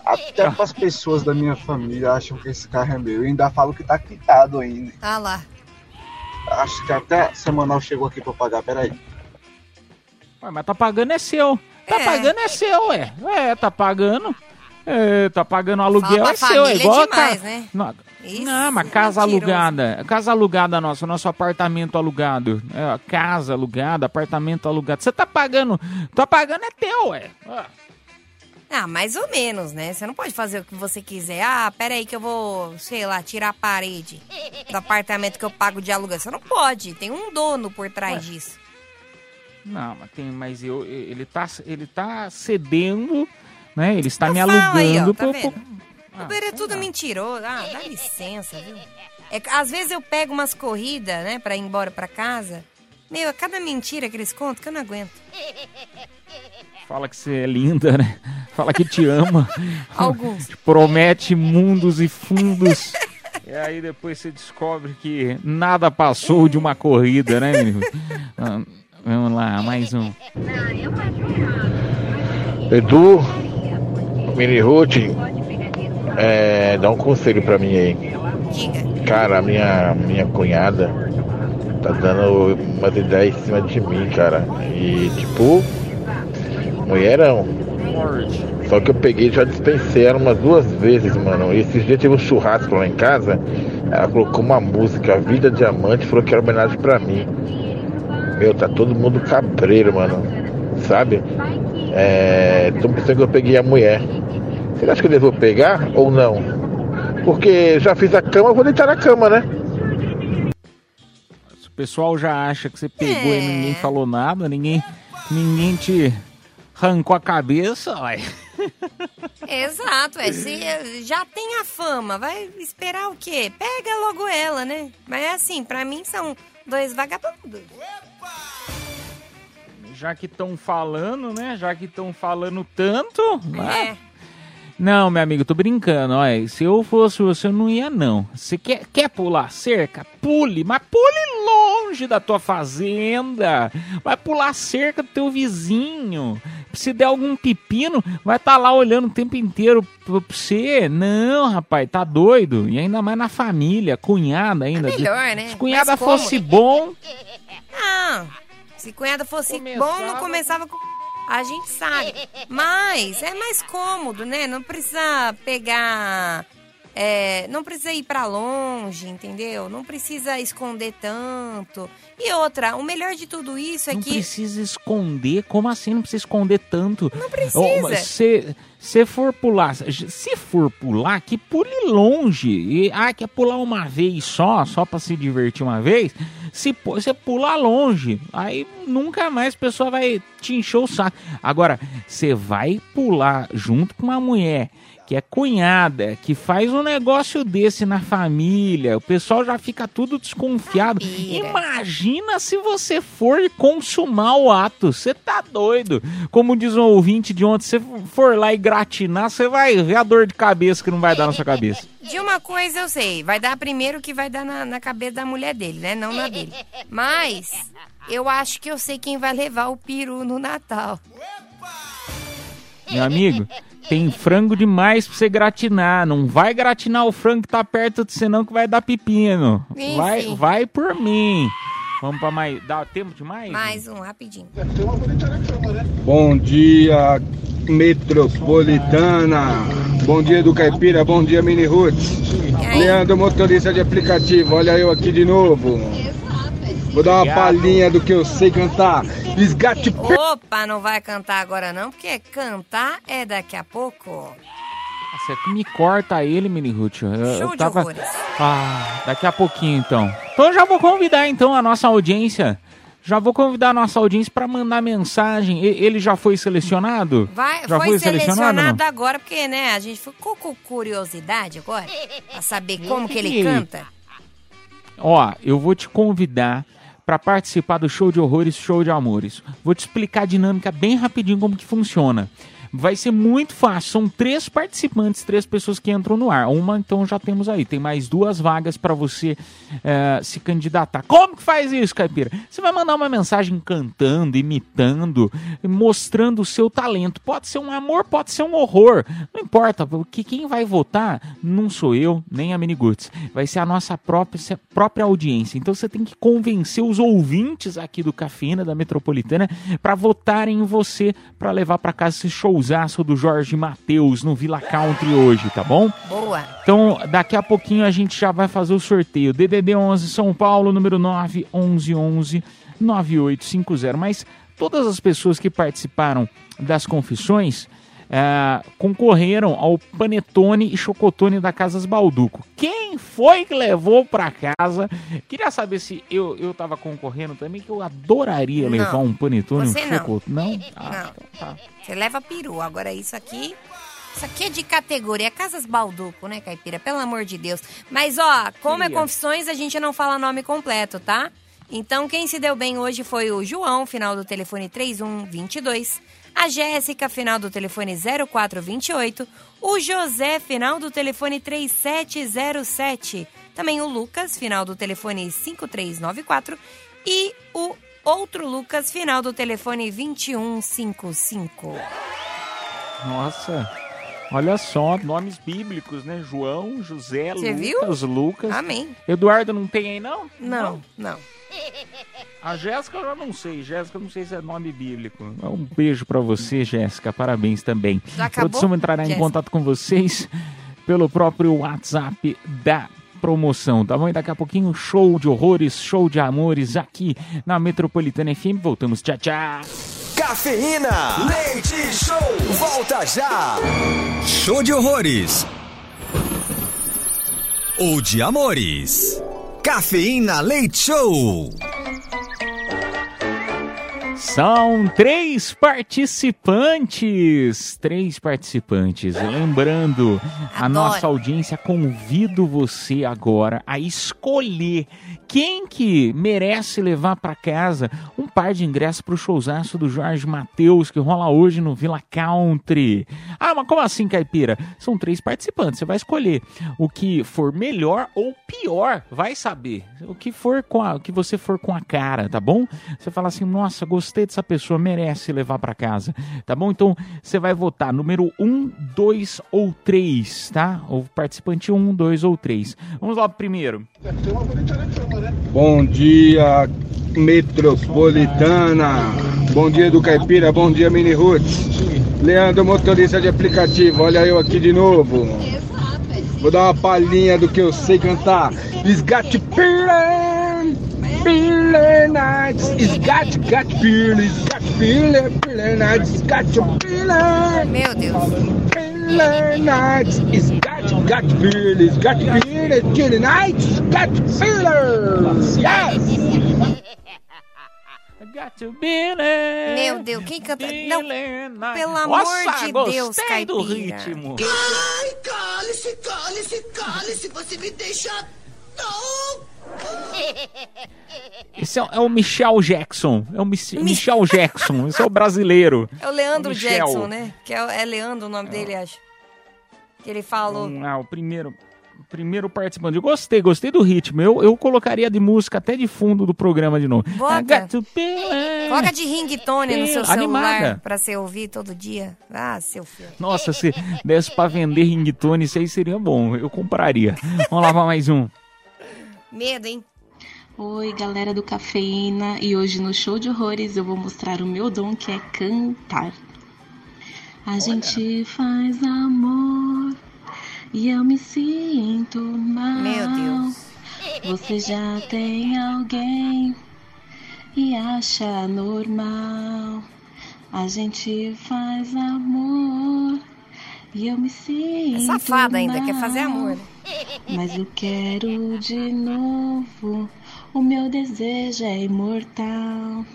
Até as pessoas da minha família acham que esse carro é meu. Eu ainda falo que tá quitado ainda. Ah lá. Acho que até a semanal chegou aqui pra pagar. Peraí. Ué, mas tá pagando é seu. Tá É. pagando é seu, ué. É, tá pagando. É, tá pagando aluguel é seu. É igual a demais, ca- né? Não, Isso, não, mas casa mentiroso. alugada. Casa alugada nossa, nosso apartamento alugado. É, casa alugada, apartamento alugado. Você tá pagando. Tá pagando é teu, ué. Ah. Ah, mais ou menos, né? Você não pode fazer o que você quiser. Ah, peraí que eu vou, sei lá, tirar a parede do apartamento que eu pago de aluguel. Você não pode. Tem um dono por trás disso. Não, mas tem, mas eu, ele tá, ele tá cedendo, né? Ele está me Fala aí, ó, alugando. tá pro- vendo? Ah, Uber é tudo mentiroso. Ah, dá licença, viu? É, às vezes eu pego umas corridas, né, pra ir embora pra casa. Meu, é cada mentira que eles contam que eu não aguento. Fala que você é linda, né? Fala que te ama. Alguns. Te promete mundos e fundos. E aí depois você descobre que nada passou de uma corrida, né, menino? Ah, Vamos lá, mais um. Edu, Mini Ruth, é, dá um conselho pra mim aí. Cara, a minha, minha cunhada tá dando umas ideias em cima de mim, cara. E tipo, mulherão. Só que eu peguei já dispensei ela umas duas vezes, mano. E esses dias teve um churrasco lá em casa. Ela colocou uma música, Vida Diamante, falou que era homenagem pra mim. Meu, tá todo mundo cabreiro, mano. Sabe? É. Tô pensando que eu peguei a mulher. Você acha que eu devo pegar ou não? Porque já fiz a cama, eu vou deitar na cama, né? O pessoal já acha que você pegou e ninguém falou nada, ninguém, ninguém te arrancou a cabeça, uai. Exato, é. Se já tem a fama, vai esperar o quê? Pega logo ela, né? Mas é assim, pra mim são dois vagabundos. Já que estão falando, né? Já que estão falando tanto. É. Não, meu amigo, tô brincando. Olha, se eu fosse você, eu não ia, não. Você quer, quer pular cerca? Pule, mas pule longe da tua fazenda. Vai pular cerca do teu vizinho. Se der algum pepino, vai estar lá olhando o tempo inteiro pra você. Não, rapaz, tá doido. E ainda mais na família, cunhada ainda. melhor, né? Se cunhada fosse bom, Não, se cunhada fosse bom, não começava com. A gente sabe. Mas é mais cômodo, né? Não precisa pegar. é, não precisa ir pra longe, entendeu? Não precisa esconder tanto. E outra, o melhor de tudo isso é Não que. precisa esconder. Como assim não precisa esconder tanto? Não precisa. Se, se for pular, se for pular, que pule longe. E, ah, quer pular uma vez só, só pra se divertir uma vez? Se você pular longe, aí nunca mais a pessoa vai te encher o saco. Agora, você vai pular junto com uma mulher que é cunhada, que faz um negócio desse na família, o pessoal já fica tudo desconfiado. Imagina se você for consumar o ato. Você tá doido. Como diz um ouvinte de ontem, se você for lá e gratinar, você vai ver a dor de cabeça que não vai dar na sua cabeça. De uma coisa eu sei, vai dar primeiro que vai dar na, na cabeça da mulher dele, né? Não na dele. Mas eu acho que eu sei quem vai levar o peru no Natal. Meu amigo, tem frango demais pra você gratinar. Não vai gratinar o frango que tá perto de você, não, que vai dar pepino. Enfim. Vai, vai por mim. Vamos pra mais. Dá tempo de mais? Mais um, rapidinho. Bom dia, metropolitana. Bom dia do Caipira, bom dia, Mini Roots. Leandro, motorista de aplicativo, olha eu aqui de novo. Vou dar uma palhinha do que eu sei cantar. Resgate Opa, não vai cantar agora não, porque cantar é daqui a pouco. Você me corta ele, Mini Ruth. Eu, eu Show de tava... horrores. Ah, daqui a pouquinho então. Então eu já vou convidar então a nossa audiência. Já vou convidar a nossa audiência para mandar mensagem. E- Ele já foi selecionado? Vai, já foi selecionado não? agora, porque, né, a gente ficou com curiosidade agora, pra saber como que que ele é? canta. Ó, eu vou te convidar para participar do show de horrores, show de amores. Vou te explicar a dinâmica bem rapidinho como que funciona. Vai ser muito fácil. São três participantes, três pessoas que entram no ar. Uma, então, já temos aí. Tem mais duas vagas para você eh, se candidatar. Como que faz isso, Caipira? Você vai mandar uma mensagem cantando, imitando, mostrando o seu talento. Pode ser um amor, pode ser um horror. Não importa, porque quem vai votar não sou eu, nem a Miniguts. Vai ser a nossa própria, própria audiência. Então você tem que convencer os ouvintes aqui do Cafeína, da Metropolitana, para votarem em você, para levar para casa esse showzaço do Jorge Matheus no Villa Country hoje, tá bom? Boa. Então, daqui a pouquinho a gente já vai fazer o sorteio. DDD 11 São Paulo, número 9 11 11 9850. Mas todas as pessoas que participaram das confissões eh, concorreram ao Panetone e Chocotone da Casas Balduco. Quem foi que levou pra casa? Queria saber se eu, eu tava concorrendo também, que eu adoraria Não. levar um Panetone e um Você não. Chocotone. Não? Ah, Não. Você leva peru. Agora isso aqui. Isso aqui é de categoria. Casas Balduco, né, Caipira? Pelo amor de Deus. Mas, ó, como é Queria. confissões, a gente não fala nome completo, tá? Então, quem se deu bem hoje foi o João, final do telefone 3122. A Jéssica, final do telefone 0428. O José, final do telefone 3707. Também o Lucas, final do telefone 5394. E o outro Lucas, final do telefone 2155. Nossa, olha só, nomes bíblicos, né? João, José, Você viu? Lucas, Lucas. Amém. Eduardo não tem aí, não? Não, não. A Jéssica eu já não sei. Jéssica eu não sei se é nome bíblico. Um beijo pra você, Jéssica. Parabéns também. Já A acabou, produção entrará em contato com vocês pelo próprio WhatsApp da promoção, tá bom? E daqui a pouquinho, show de horrores, show de amores aqui na Metropolitana FM. Voltamos. Tchau, tchau. Cafeína, leite show, volta já. Show de horrores. Ou de amores. Cafeína Leite Show. São três participantes. Três participantes. Lembrando, a Adoro. nossa audiência, convido você agora a escolher quem que merece levar para casa um par de ingressos pro showzaço do Jorge Matheus, que rola hoje no Villa Country. Ah, mas como assim, Caipira? São três participantes. Você vai escolher o que for melhor ou pior. Vai saber. O que for com a, o que você for com a cara, tá bom? Você fala assim, nossa, gostei dessa pessoa, merece levar para casa, tá bom? Então você vai votar número 1, 2 ou 3, tá? O participante 1, 2 ou 3. Vamos lá pro primeiro. Bom dia, metropolitana. Bom dia do Caipira, bom dia Mini Roots. Leandro, motorista de aplicativo, olha eu aqui de novo. Vou dar uma palhinha do que eu sei cantar. Got to feeling, feeling nights. It's got to, got feeling, it's got to feeling, feeling nights. It's got to feeling. Meu Deus. Feeling nights. It's got to, got to feel, it's got to feel it, killing nights. It's got to feel it. Yes. Got to be there. Meu Deus, quem canta? Não, pelo amor Nossa, de Deus, do Caipira. ritmo. Ai, cale-se, cale-se, cale-se, você me deixa. Não! Esse é, é o Michel Jackson. É o Mich- Michel Jackson. Esse é o brasileiro. É o Leandro O Michel. Jackson, né? Que é, é Leandro o nome dele, acho. Que ele falou. Um, ah, o primeiro, o primeiro participante. Eu gostei, gostei do ritmo. Eu, eu colocaria de música até de fundo do programa de novo. Bota. Coloca de ringtone no seu animada. celular pra você ouvir todo dia. Ah, seu filho. Nossa, se desse pra vender ringtone, isso aí seria bom. Eu compraria. Vamos lá pra mais um. Medo, hein? Oi, galera do Cafeína, e hoje no show de horrores eu vou mostrar o meu dom que é cantar. A gente faz amor e eu me sinto mal. Meu Deus. Você já tem alguém e acha normal. A gente faz amor e eu me sinto É safada ainda, mal. quer fazer amor. né? Mas eu quero de novo. O meu desejo é imortal.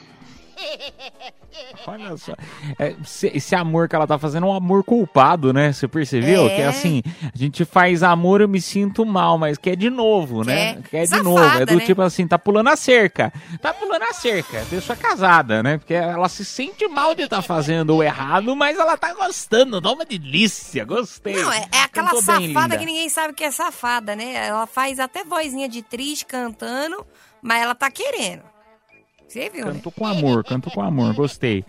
Olha só. É, esse, amor que ela tá fazendo é um amor culpado, né? Você percebeu? É. Que é assim, a gente faz amor, eu me sinto mal, mas quer de novo, né? Quer. de Safada, novo. É do né? tipo assim, tá pulando a cerca. Tá pulando a cerca. Pessoa casada, né? Porque ela se sente mal de estar fazendo o errado, mas ela tá gostando. Dá uma delícia, gostei. Não, é, é aquela Cantou safada que ninguém sabe que é safada, né? Ela faz até vozinha de triste cantando, mas ela tá querendo. Você viu, né? Canto com amor, canto com amor, gostei.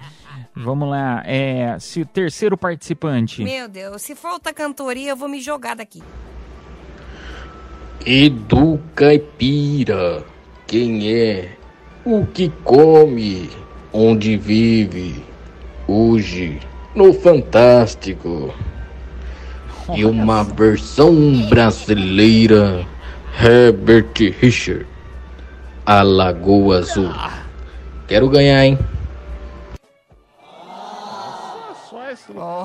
Vamos lá, é, se o terceiro participante. Meu Deus, se for outra cantoria, eu vou me jogar daqui. Edu Caipira, quem é? O que come? Onde vive? Hoje, no Fantástico. E uma versão brasileira, Herbert Richard, a Lagoa Azul. Quero ganhar, hein?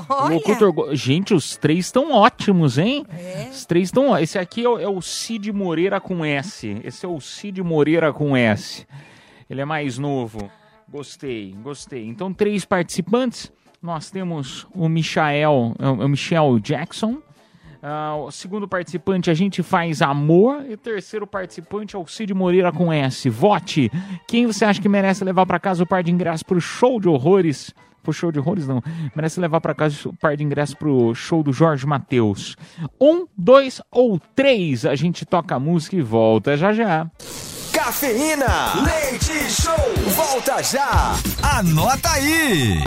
O locutor Gente, os três estão ótimos, hein? Os três estão. Esse aqui é o, é o Cid Moreira com S. Esse é o Cid Moreira com S. Ele é mais novo. Gostei, gostei. Então, três participantes. Nós temos o Michael, é o o Michel Jackson. Ah, o segundo participante, a gente faz amor. E o terceiro participante é o Cid Moreira com S. Vote! Quem você acha que merece levar para casa o par de ingressos pro show de horrores? Pro show de horrores, não. Merece levar para casa o par de ingressos pro show do Jorge Matheus. Um, dois ou três. A gente toca a música e volta já já. Cafeína, leite show, volta já. Anota aí.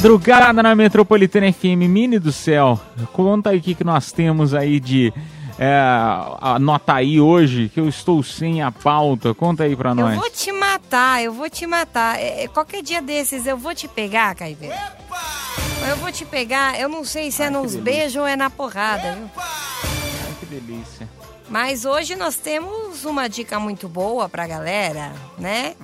Madrugada na Metropolitana FM, Mini do céu. Conta aí o que, que nós temos aí de. É, anota aí hoje, que eu estou sem a pauta. Conta aí pra nós. Eu vou te matar, eu vou te matar. É, é, qualquer dia desses eu vou te pegar, Caivê. Eu vou te pegar, eu não sei se é nos beijos ou é na porrada, viu? Ai, que delícia. Mas hoje nós temos uma dica muito boa pra galera, né?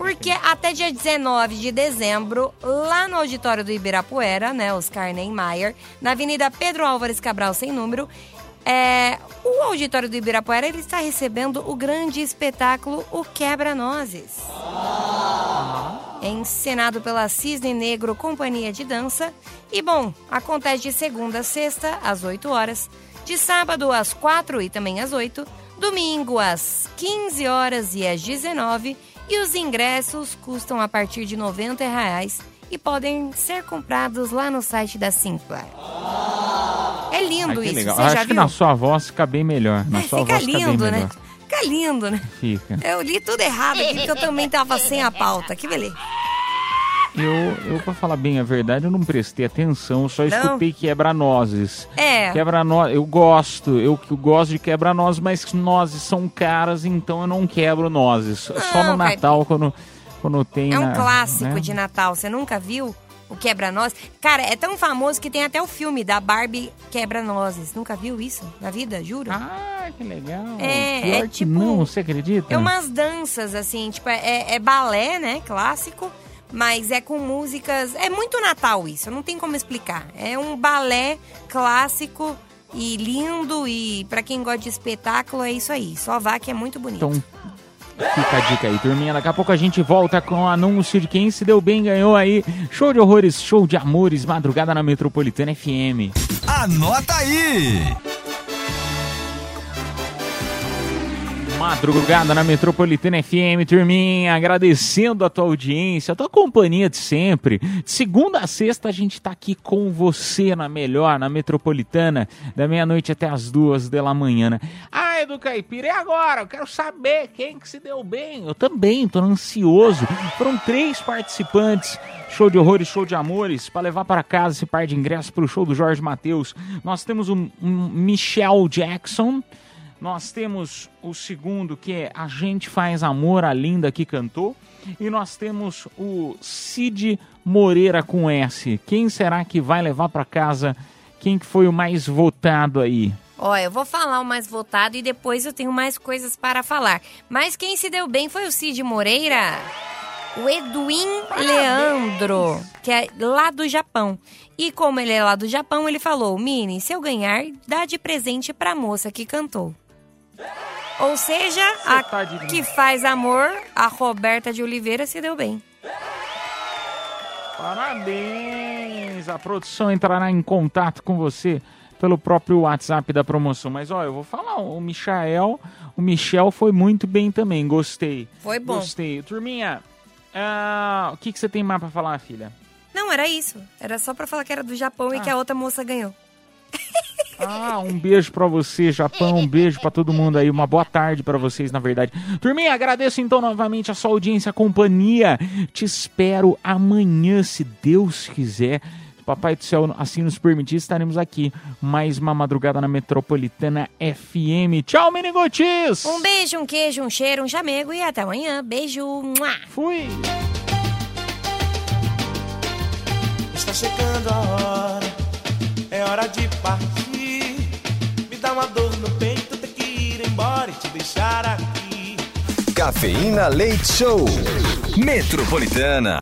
Porque até dia 19 de dezembro, lá no auditório do Ibirapuera, né, Oscar Niemeyer, na Avenida Pedro Álvares Cabral, sem número, é, o auditório do Ibirapuera ele está recebendo o grande espetáculo O Quebra-Nozes. Encenado pela Cisne Negro Companhia de Dança. E bom, acontece de segunda a sexta, às 8 horas, de sábado às 4 e também às 8, domingo às 15 horas e às 19 e os ingressos custam a partir de 90 reais e podem ser comprados lá no site da Simpla. É lindo Ai, isso, legal. Acho já que viu? na sua voz fica bem melhor. Na É, sua fica voz fica lindo, né? melhor. Fica lindo, né? Fica. Eu li tudo errado aqui porque eu também tava sem a pauta. Que beleza. Eu, eu, pra falar bem a verdade, eu não prestei atenção, só Não? escutei quebra-nozes. É. Quebra-nozes, eu gosto, eu, eu gosto de quebra-nozes, mas nozes são caras, então eu não quebro nozes. Só no Não, Natal, quando, quando tem. É um na- clássico né? de Natal. Você nunca viu o Quebra-Nozes? Cara, é tão famoso que tem até o filme da Barbie Quebra-Nozes. Nunca viu isso na vida? Juro? Ah, que legal. É, Pior é tipo- Não, você acredita? É umas danças, assim, tipo, é, é balé, né? Clássico. Mas é com músicas. É muito Natal isso, não tem como explicar. É um balé clássico e lindo. E pra quem gosta de espetáculo, é isso aí. Só vá que é muito bonito. Então, fica a dica aí, turminha. Daqui a pouco a gente volta com o anúncio de quem se deu bem ganhou aí. Show de horrores, show de amores, madrugada na Metropolitana FM. Anota aí. Madrugada na Metropolitana FM, turminha, agradecendo a tua audiência, a tua companhia de sempre. De segunda a sexta a gente tá aqui com você na melhor, na Metropolitana, da meia-noite até as duas da manhã. Ah, Edu Caipira, e agora? Eu quero saber quem que se deu bem. Eu também, tô ansioso. Foram três participantes. Show de horrores, show de amores, para levar para casa esse par de ingressos pro show do Jorge Matheus. Nós temos um, um Michel Jackson, nós temos o segundo, que é A Gente Faz Amor, a Linda que cantou. E nós temos o Cid Moreira com S. Quem será que vai levar para casa? Quem que foi o mais votado aí? Ó, eu vou falar o mais votado e depois eu tenho mais coisas para falar. Mas quem se deu bem foi o Cid Moreira. O Edwin Leandro, que é lá do Japão. E como ele é lá do Japão, ele falou: Mini, se eu ganhar, dá de presente pra moça que cantou. Ou seja, a que faz amor, a Roberta de Oliveira, se deu bem. Parabéns! A produção entrará em contato com você pelo próprio WhatsApp da promoção. Mas ó, eu vou falar, o Michael, o Michel foi muito bem também, gostei. Foi bom. Gostei. Turminha, ah, o que, que você tem mais pra falar, filha? Não, era isso. Era só pra falar que era do Japão e que a outra moça ganhou. Ah, um beijo pra você, Japão. Um beijo pra todo mundo aí. Uma boa tarde pra vocês, na verdade. Turminha, agradeço então novamente a sua audiência, a companhia. Te espero amanhã, se Deus quiser. Se Papai do Céu assim nos permitir, estaremos aqui mais uma madrugada na Metropolitana FM. Tchau, Minigutis! Um beijo, um queijo, um cheiro, um chamego e até amanhã. Beijo. Mua. Fui. Está chegando a hora, é hora de partir. Dá uma dor no peito, ter que ir embora e te deixar aqui. Cafeína Leite Show. Metropolitana.